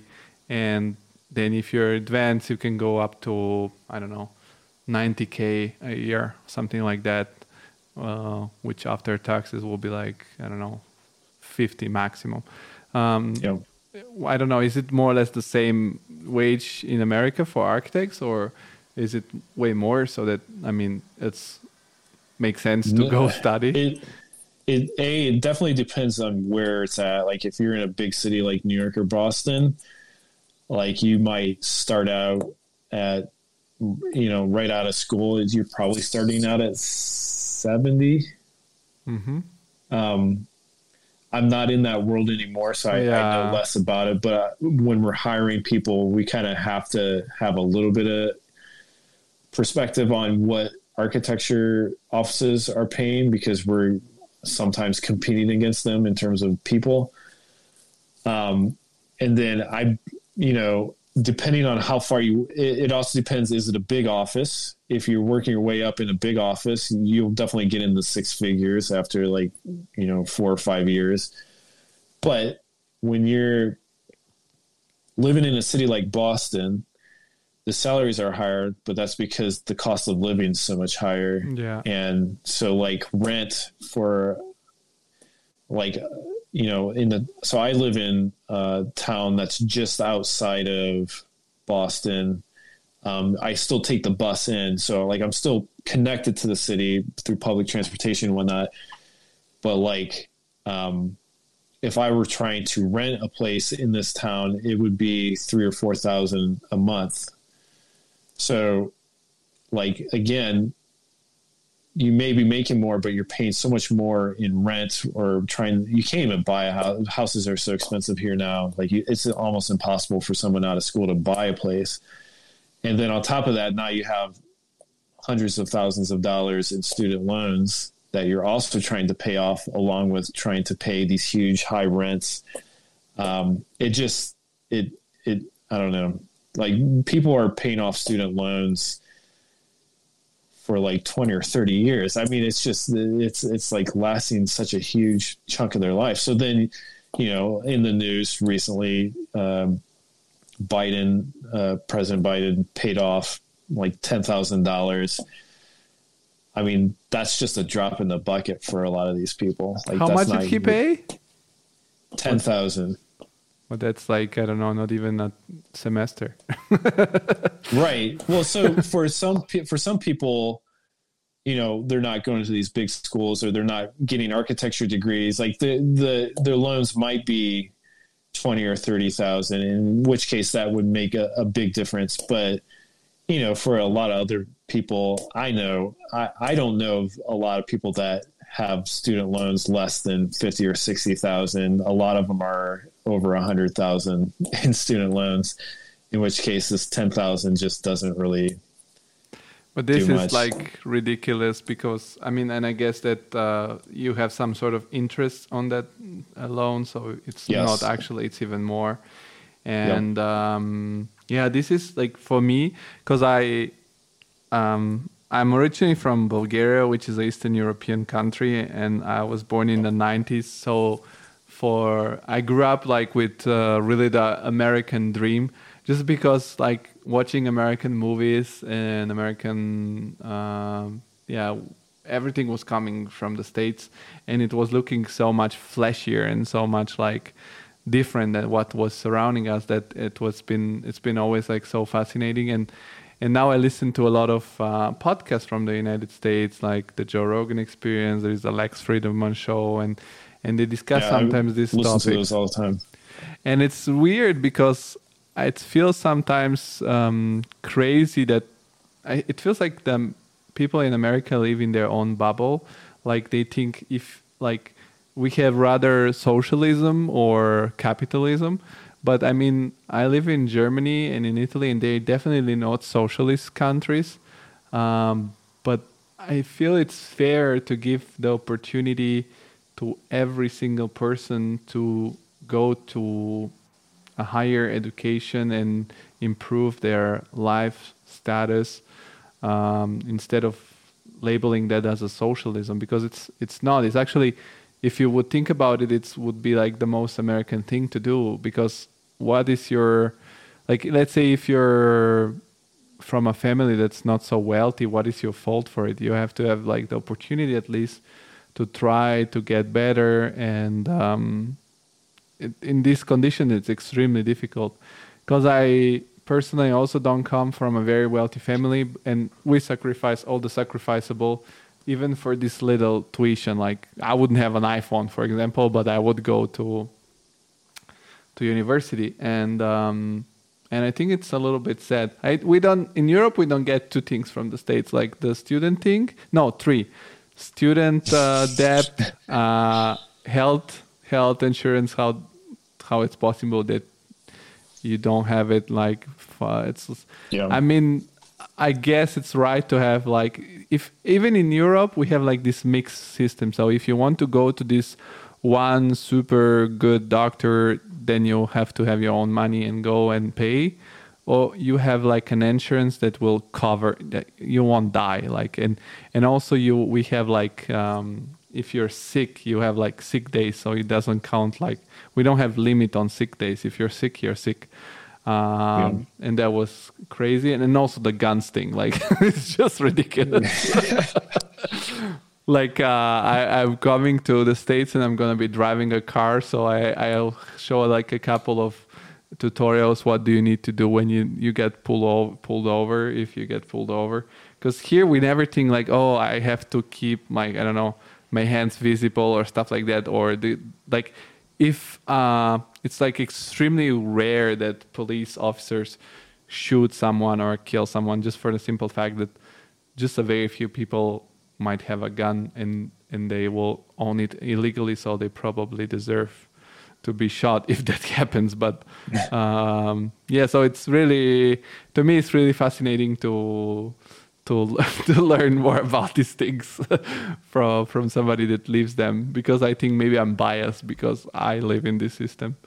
S1: and then if you're advanced you can go up to i don't know 90k a year something like that uh, which after taxes will be like i don't know 50 maximum. Um,
S2: know
S1: i don't know is it more or less the same wage in america for architects or is it way more so that i mean it's makes sense to go study?
S2: It it a it definitely depends on where it's at. Like if you're in a big city like new york or boston like you might start out at you know right out of school you're probably starting out at 70
S1: hmm
S2: um, I'm not in that world anymore, so I, I know less about it. But uh, when we're hiring people, we kind of have to have a little bit of perspective on what architecture offices are paying because we're sometimes competing against them in terms of people. Um, and then I, you know, depending on how far you, it, it also depends. Is it a big office? If you're working your way up in a big office, you'll definitely get into six figures after like, you know, four or five years. But when you're living in a city like Boston, the salaries are higher, but that's because the cost of living is so much higher
S1: yeah
S2: and so like rent for like you know in the so I live in a town that's just outside of Boston. Um, I still take the bus in, so like I'm still connected to the city through public transportation and whatnot. But like, um, if I were trying to rent a place in this town, it would be three or four thousand a month. So, like again, you may be making more, but you're paying so much more in rent or trying. You can't even buy a house. Houses are so expensive here now. Like you, it's almost impossible for someone out of school to buy a place. And then on top of that, now you have hundreds of thousands of dollars in student loans that you're also trying to pay off, along with trying to pay these huge high rents. Um, it just it it I don't know. Like people are paying off student loans for like 20 or 30 years. I mean, it's just, it's, it's like lasting such a huge chunk of their life. So then, you know, in the news recently, um, Biden, uh, President Biden paid off like $10,000. I mean, that's just a drop in the bucket for a lot of these people. Like,
S1: How much did he pay?
S2: 10,000.
S1: Well, that's like I don't know, not even a semester.
S2: right. Well, so for some for some people, you know, they're not going to these big schools or they're not getting architecture degrees. Like the the their loans might be twenty or thirty thousand, in which case that would make a, a big difference. But you know, for a lot of other people, I know I, I don't know a lot of people that have student loans less than fifty or sixty thousand. A lot of them are over a hundred thousand in student loans. In which case, this ten thousand just doesn't really.
S1: But this is like ridiculous because I mean, and I guess that uh, you have some sort of interest on that loan, so it's yes. not actually; it's even more. And yep. um, yeah, this is like for me because I um, I'm originally from Bulgaria, which is an Eastern European country, and I was born in the 90s. So for I grew up like with uh, really the American dream, just because like watching American movies and American, uh, yeah, everything was coming from the states, and it was looking so much flashier and so much like different than what was surrounding us that it was been it's been always like so fascinating and and now I listen to a lot of uh, podcasts from the United States, like the Joe Rogan Experience. There is the Lex Fridman show, and and they discuss yeah, sometimes this
S2: listen
S1: topic.
S2: to those all the time.
S1: And it's weird because it feels sometimes um, crazy that I, it feels like the people in America live in their own bubble. Like they think if like we have rather socialism or capitalism. But I mean, I live in Germany and in Italy, and they're definitely not socialist countries. Um, but I feel it's fair to give the opportunity to every single person to go to a higher education and improve their life status um, instead of labeling that as a socialism because it's it's not. It's actually if you would think about it it would be like the most american thing to do because what is your like let's say if you're from a family that's not so wealthy what is your fault for it? You have to have like the opportunity at least to try to get better and um, it, in this condition it's extremely difficult. Because i personally also don't come from a very wealthy family and we sacrifice all the sacrificable even for this little tuition. Like i wouldn't have an iphone for example but i would go to to university. And um, and i think it's a little bit sad. I, we don't in europe we don't get two things from the states. Like the student thing no three student uh, debt, uh, health, health insurance. How how it's possible that you don't have it? Like it's. Yeah. I mean, I guess it's right to have like if even in Europe we have like this mixed system. So if you want to go to this one super good doctor, then you have to have your own money and go and pay or you have like an insurance that will cover that you won't die like and and also you we have like um, if you're sick you have like sick days so it doesn't count like we don't have limit on sick days. If you're sick you're sick. Um, yeah. and that was crazy. And, and also the guns thing like it's just ridiculous. Like uh, I, I'm coming to the states and I'm gonna be driving a car, so I I'll show like a couple of tutorials. What do you need to do when you you get pulled over, pulled over if you get pulled over? Because here we never think like, oh, I have to keep my I don't know my hands visible or stuff like that, or the like if uh, it's like extremely rare that police officers shoot someone or kill someone just for the simple fact that just a very few people might have a gun and and they will own it illegally, so they probably deserve to be shot if that happens. But um, yeah, so it's really to me it's really fascinating to to to learn more about these things from from somebody that lives them because I think maybe I'm biased because I live in this system.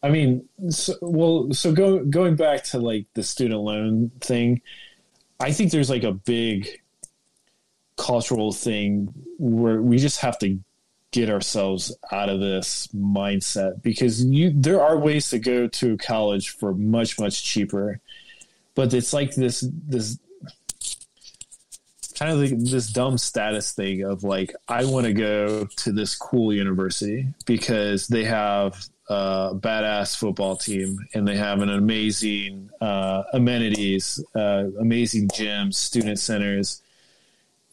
S2: I mean, so, well, so go, going back to like the student loan thing, I think there's like a big cultural thing where we just have to get ourselves out of this mindset because you there are ways to go to college for much much cheaper but it's like this this kind of like this dumb status thing of like I want to go to this cool university because they have a badass football team and they have an amazing uh, amenities, uh, amazing gyms, student centers,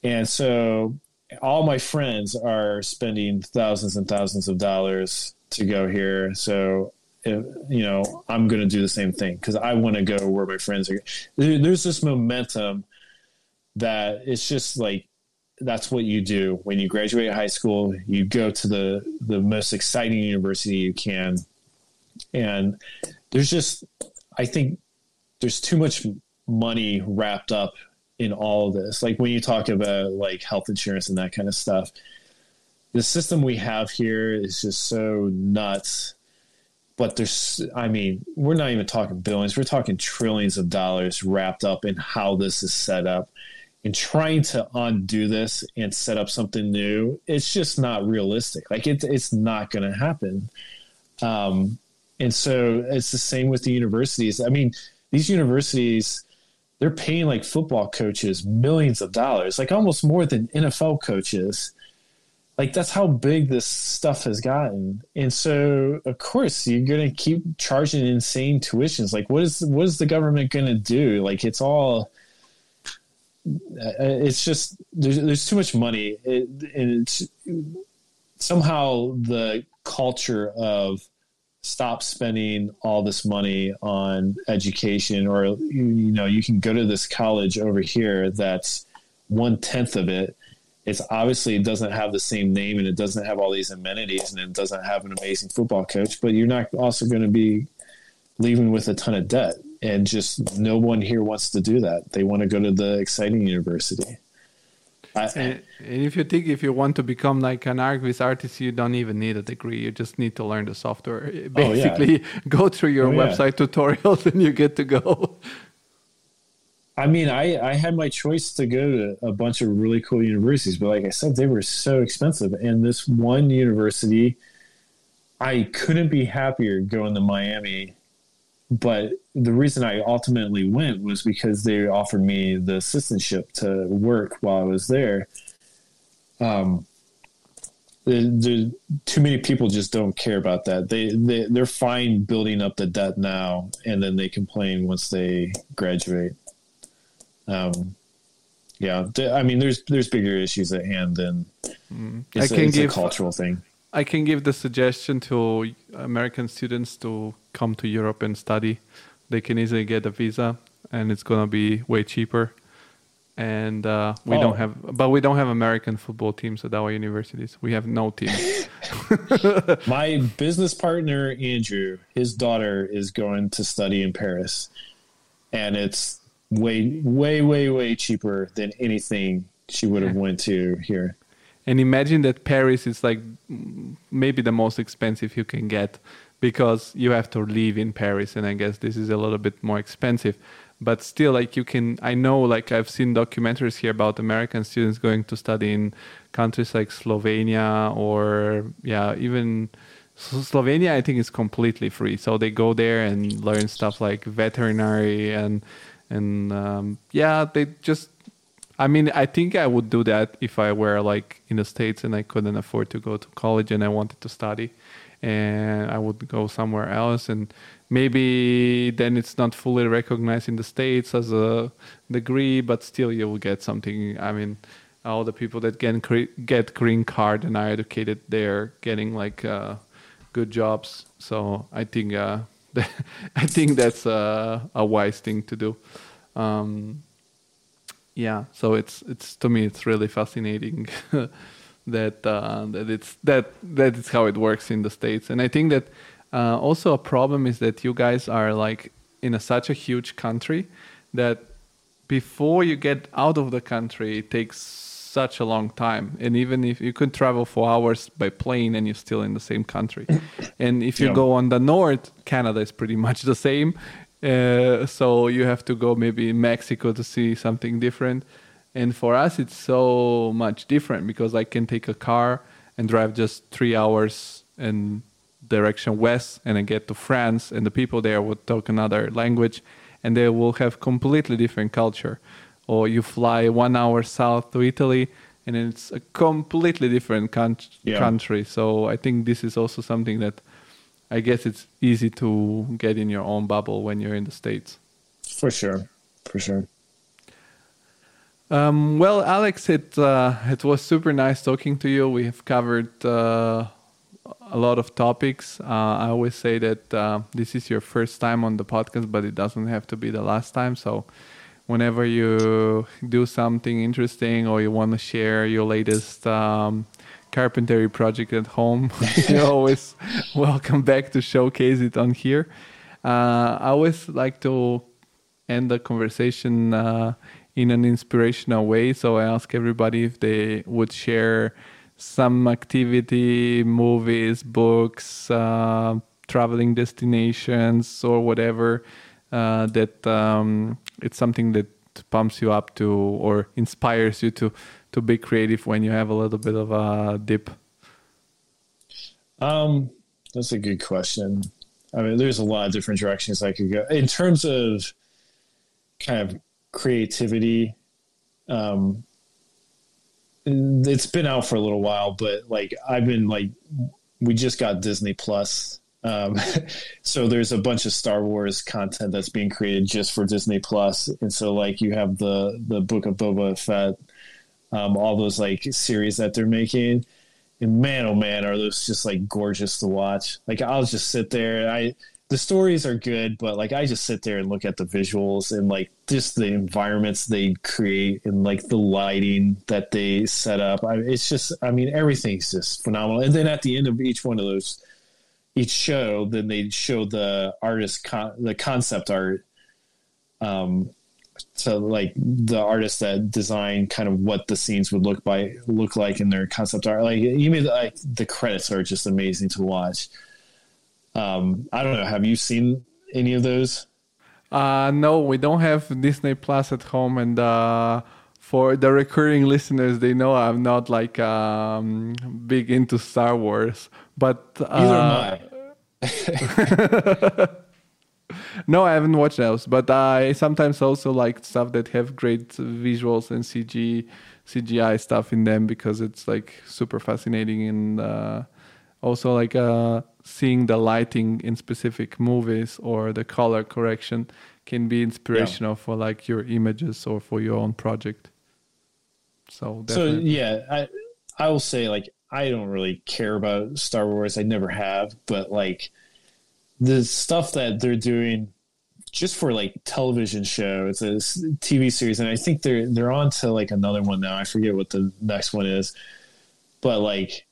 S2: and so all my friends are spending thousands and thousands of dollars to go here. So, if, you know, I'm going to do the same thing because I want to go where my friends are. there's this momentum that it's just like that's what you do when you graduate high school. You go to the the most exciting university you can, and there's just I think there's too much money wrapped up in all this. Like when you talk about like health insurance and that kind of stuff, the system we have here is just so nuts. But there's, I mean, we're not even talking billions, we're talking trillions of dollars wrapped up in how this is set up. And trying to undo this and set up something new, it's just not realistic. Like it, it's not going to happen. Um, and so it's the same with the universities. I mean, these universities, they're paying like football coaches millions of dollars, like almost more than NFL coaches. Like that's how big this stuff has gotten. And so of course you're gonna keep charging insane tuitions. Like what is what is the government gonna do? Like it's all uh, it's just there's there's too much money. It, and it's somehow the culture of stop spending all this money on education or you, you know you can go to this college over here that's one tenth of it. It's obviously it doesn't have the same name and it doesn't have all these amenities and it doesn't have an amazing football coach but you're not also going to be leaving with a ton of debt. And just no one here wants to do that. They want to go to the exciting university
S1: I, and, and, if you think if you want to become like an artist artist, you don't even need a degree. You just need to learn the software. Basically, oh, yeah. go through your oh, website yeah. tutorials and you get to go.
S2: I mean, I, I had my choice to go to a bunch of really cool universities, but like I said, they were so expensive. And this one university, I couldn't be happier going to Miami but the reason I ultimately went was because they offered me the assistantship to work while I was there. Um, the, the, too many people just don't care about that. They, they they're fine building up the debt now, and then they complain once they graduate. Um, yeah, I mean, there's there's bigger issues at hand than mm. it's, I can a, it's give, a cultural thing.
S1: I can give the suggestion to American students to come to Europe and study. They can easily get a visa, and it's gonna be way cheaper. And uh, we oh. don't have, but we don't have American football teams at our universities. We have no teams.
S2: My business partner Andrew, his daughter is going to study in Paris, and it's way, way, way, way cheaper than anything she would have went to here
S1: and imagine that Paris is like maybe the most expensive you can get because you have to live in Paris, and I guess this is a little bit more expensive. But still, like you can, I know, like I've seen documentaries here about American students going to study in countries like Slovenia or yeah, even Slovenia. I think is completely free, so they go there and learn stuff like veterinary and and um, yeah, they just I mean, I think I would do that if I were like in the states and I couldn't afford to go to college and I wanted to study, and I would go somewhere else and maybe then it's not fully recognized in the states as a degree, but still you will get something. I mean, all the people that get get green card and are educated, they're getting like uh, good jobs. So I think uh, I think that's a, a, wise thing to do. Um, yeah, so it's it's to me it's really fascinating that uh, that it's that that is how it works in the states, and I think that uh, also a problem is that you guys are like in a, such a huge country that before you get out of the country it takes such a long time. And even if you could travel for hours by plane and you're still in the same country. And if you yeah. go on the north canada is pretty much the same. Uh, so you have to go maybe mexico to see something different and for us it's so much different because i can take a car and drive just three hours in direction west and I get to France and the people there would talk another language and they will have completely different culture. Or you fly one hour south to Italy and it's a completely different con- yeah. country. So I think this is also something that I guess it's easy to get in your own bubble when you're in the States.
S2: For sure. For sure.
S1: Um, well, Alex, it uh, it was super nice talking to you. We have covered uh, a lot of topics. Uh, I always say that uh, this is your first time on the podcast, but it doesn't have to be the last time. So, whenever you do something interesting or you want to share your latest um, carpentry project at home, you're always welcome back to showcase it on here. Uh, I always like to end the conversation uh, in an inspirational way. So, I ask everybody if they would share some activity, movies, books, uh, traveling destinations, or whatever uh, that um, it's something that pumps you up to or inspires you to to be creative when you have a little bit of a dip.
S2: Um, that's a good question. I mean, there's a lot of different directions I could go in terms of kind of creativity. Um, it's been out for a little while, but like I've been like, we just got Disney Plus. Um, so there's a bunch of Star Wars content that's being created just for Disney Plus, and so like you have the the Book of Boba Fett, um, all those like series that they're making, and man, oh man, are those just like gorgeous to watch. Like I'll just sit there, I the stories are good, but like I just sit there and look at the visuals and like just the environments they create and like the lighting that they set up. I, it's just, I mean, everything's just phenomenal. And then at the end of each one of those, each show, then they show the artist, con- the concept art, um, so like the artists that design kind of what the scenes would look by look like in their concept art. Like even like the credits are just amazing to watch. Um, I don't know. Have you seen any of those?
S1: Uh, no, we don't have Disney Plus at home, and uh, for the recurring listeners, they know I'm not like um, big into Star Wars. But
S2: uh,
S1: I. no, I haven't watched those, but I sometimes also like stuff that have great visuals and CG, CGI stuff in them because it's like super fascinating and uh, also like uh, seeing the lighting in specific movies or the color correction can be inspirational yeah. for like your images or for your own project so
S2: definitely. so yeah i i will say like i don't really care about star wars i never have but like the stuff that they're doing just for like television show it's a tv series and i think they're they're on to like another one now i forget what the next one is but like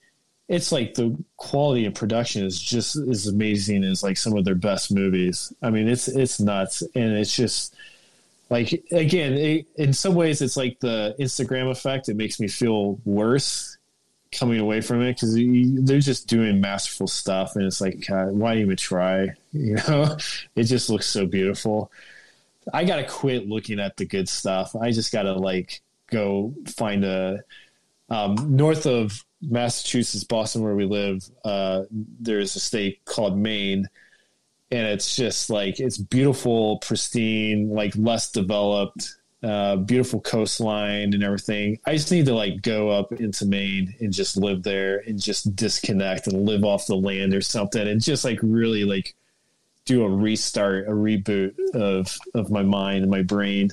S2: it's like the quality of production is just as amazing as like some of their best movies. I mean, it's it's nuts, and it's just like again, it, in some ways, it's like the Instagram effect. It makes me feel worse coming away from it because they're just doing masterful stuff, and it's like, God, why even try? You know, it just looks so beautiful. I gotta quit looking at the good stuff. I just gotta like go find a um, north of Massachusetts, Boston, where we live, uh, there's a state called Maine, and it's just like it's beautiful, pristine, like less developed. uh, beautiful coastline and everything. I just need to like go up into Maine and just live there and just disconnect and live off the land or something and just like really like do a restart, a reboot of of my mind and my brain.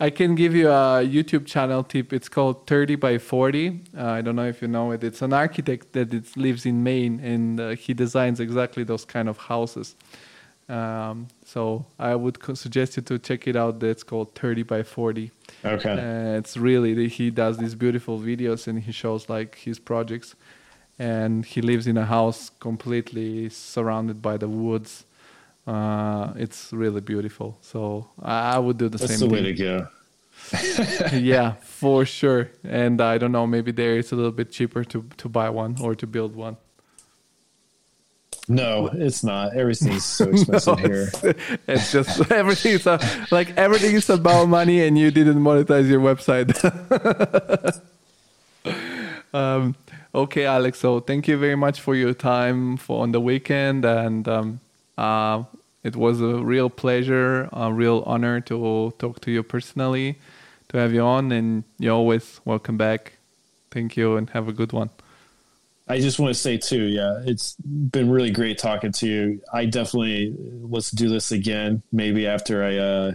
S1: I can give you a YouTube channel tip. It's called 30 by 40. Uh, I don't know if you know it. It's an architect that it lives in Maine and uh, he designs exactly those kind of houses. Um, so I would suggest you to check it out. It's called 30 by 40.
S2: Okay.
S1: Uh, it's really he does these beautiful videos and he shows like his projects, and he lives in a house completely surrounded by the woods. Uh, it's really beautiful. So I, would do the
S2: That's
S1: same
S2: the way
S1: thing.
S2: to go.
S1: yeah, for sure. And I don't know, maybe there it's a little bit cheaper to to buy one or to build one.
S2: No, it's not. Everything's so expensive
S1: No,
S2: here.
S1: it's, it's just everything is a, like everything is about money, and you didn't monetize your website. um, okay, Alex. So thank you very much for your time for on the weekend, and um, uh, it was a real pleasure, a real honor to talk to you personally, to have you on, and you're always welcome back. Thank you, and have a good one.
S2: I just want to say too, yeah, it's been really great talking to you. I definitely let's do this again. Maybe after I, uh,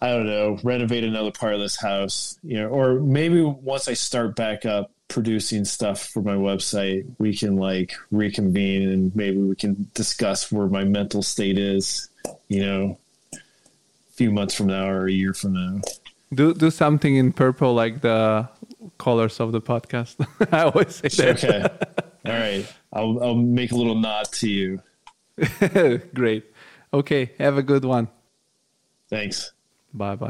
S2: I don't know, renovate another part of this house, you know, or maybe once I start back up producing stuff for my website, we can like reconvene and maybe we can discuss where my mental state is, you know, a few months from now or a year from now.
S1: Do do something in purple like the colors of the podcast. I always say that.
S2: Okay. All right. I'll, I'll make a little nod to you.
S1: Great. Okay. Have a good one.
S2: Thanks.
S1: Bye bye.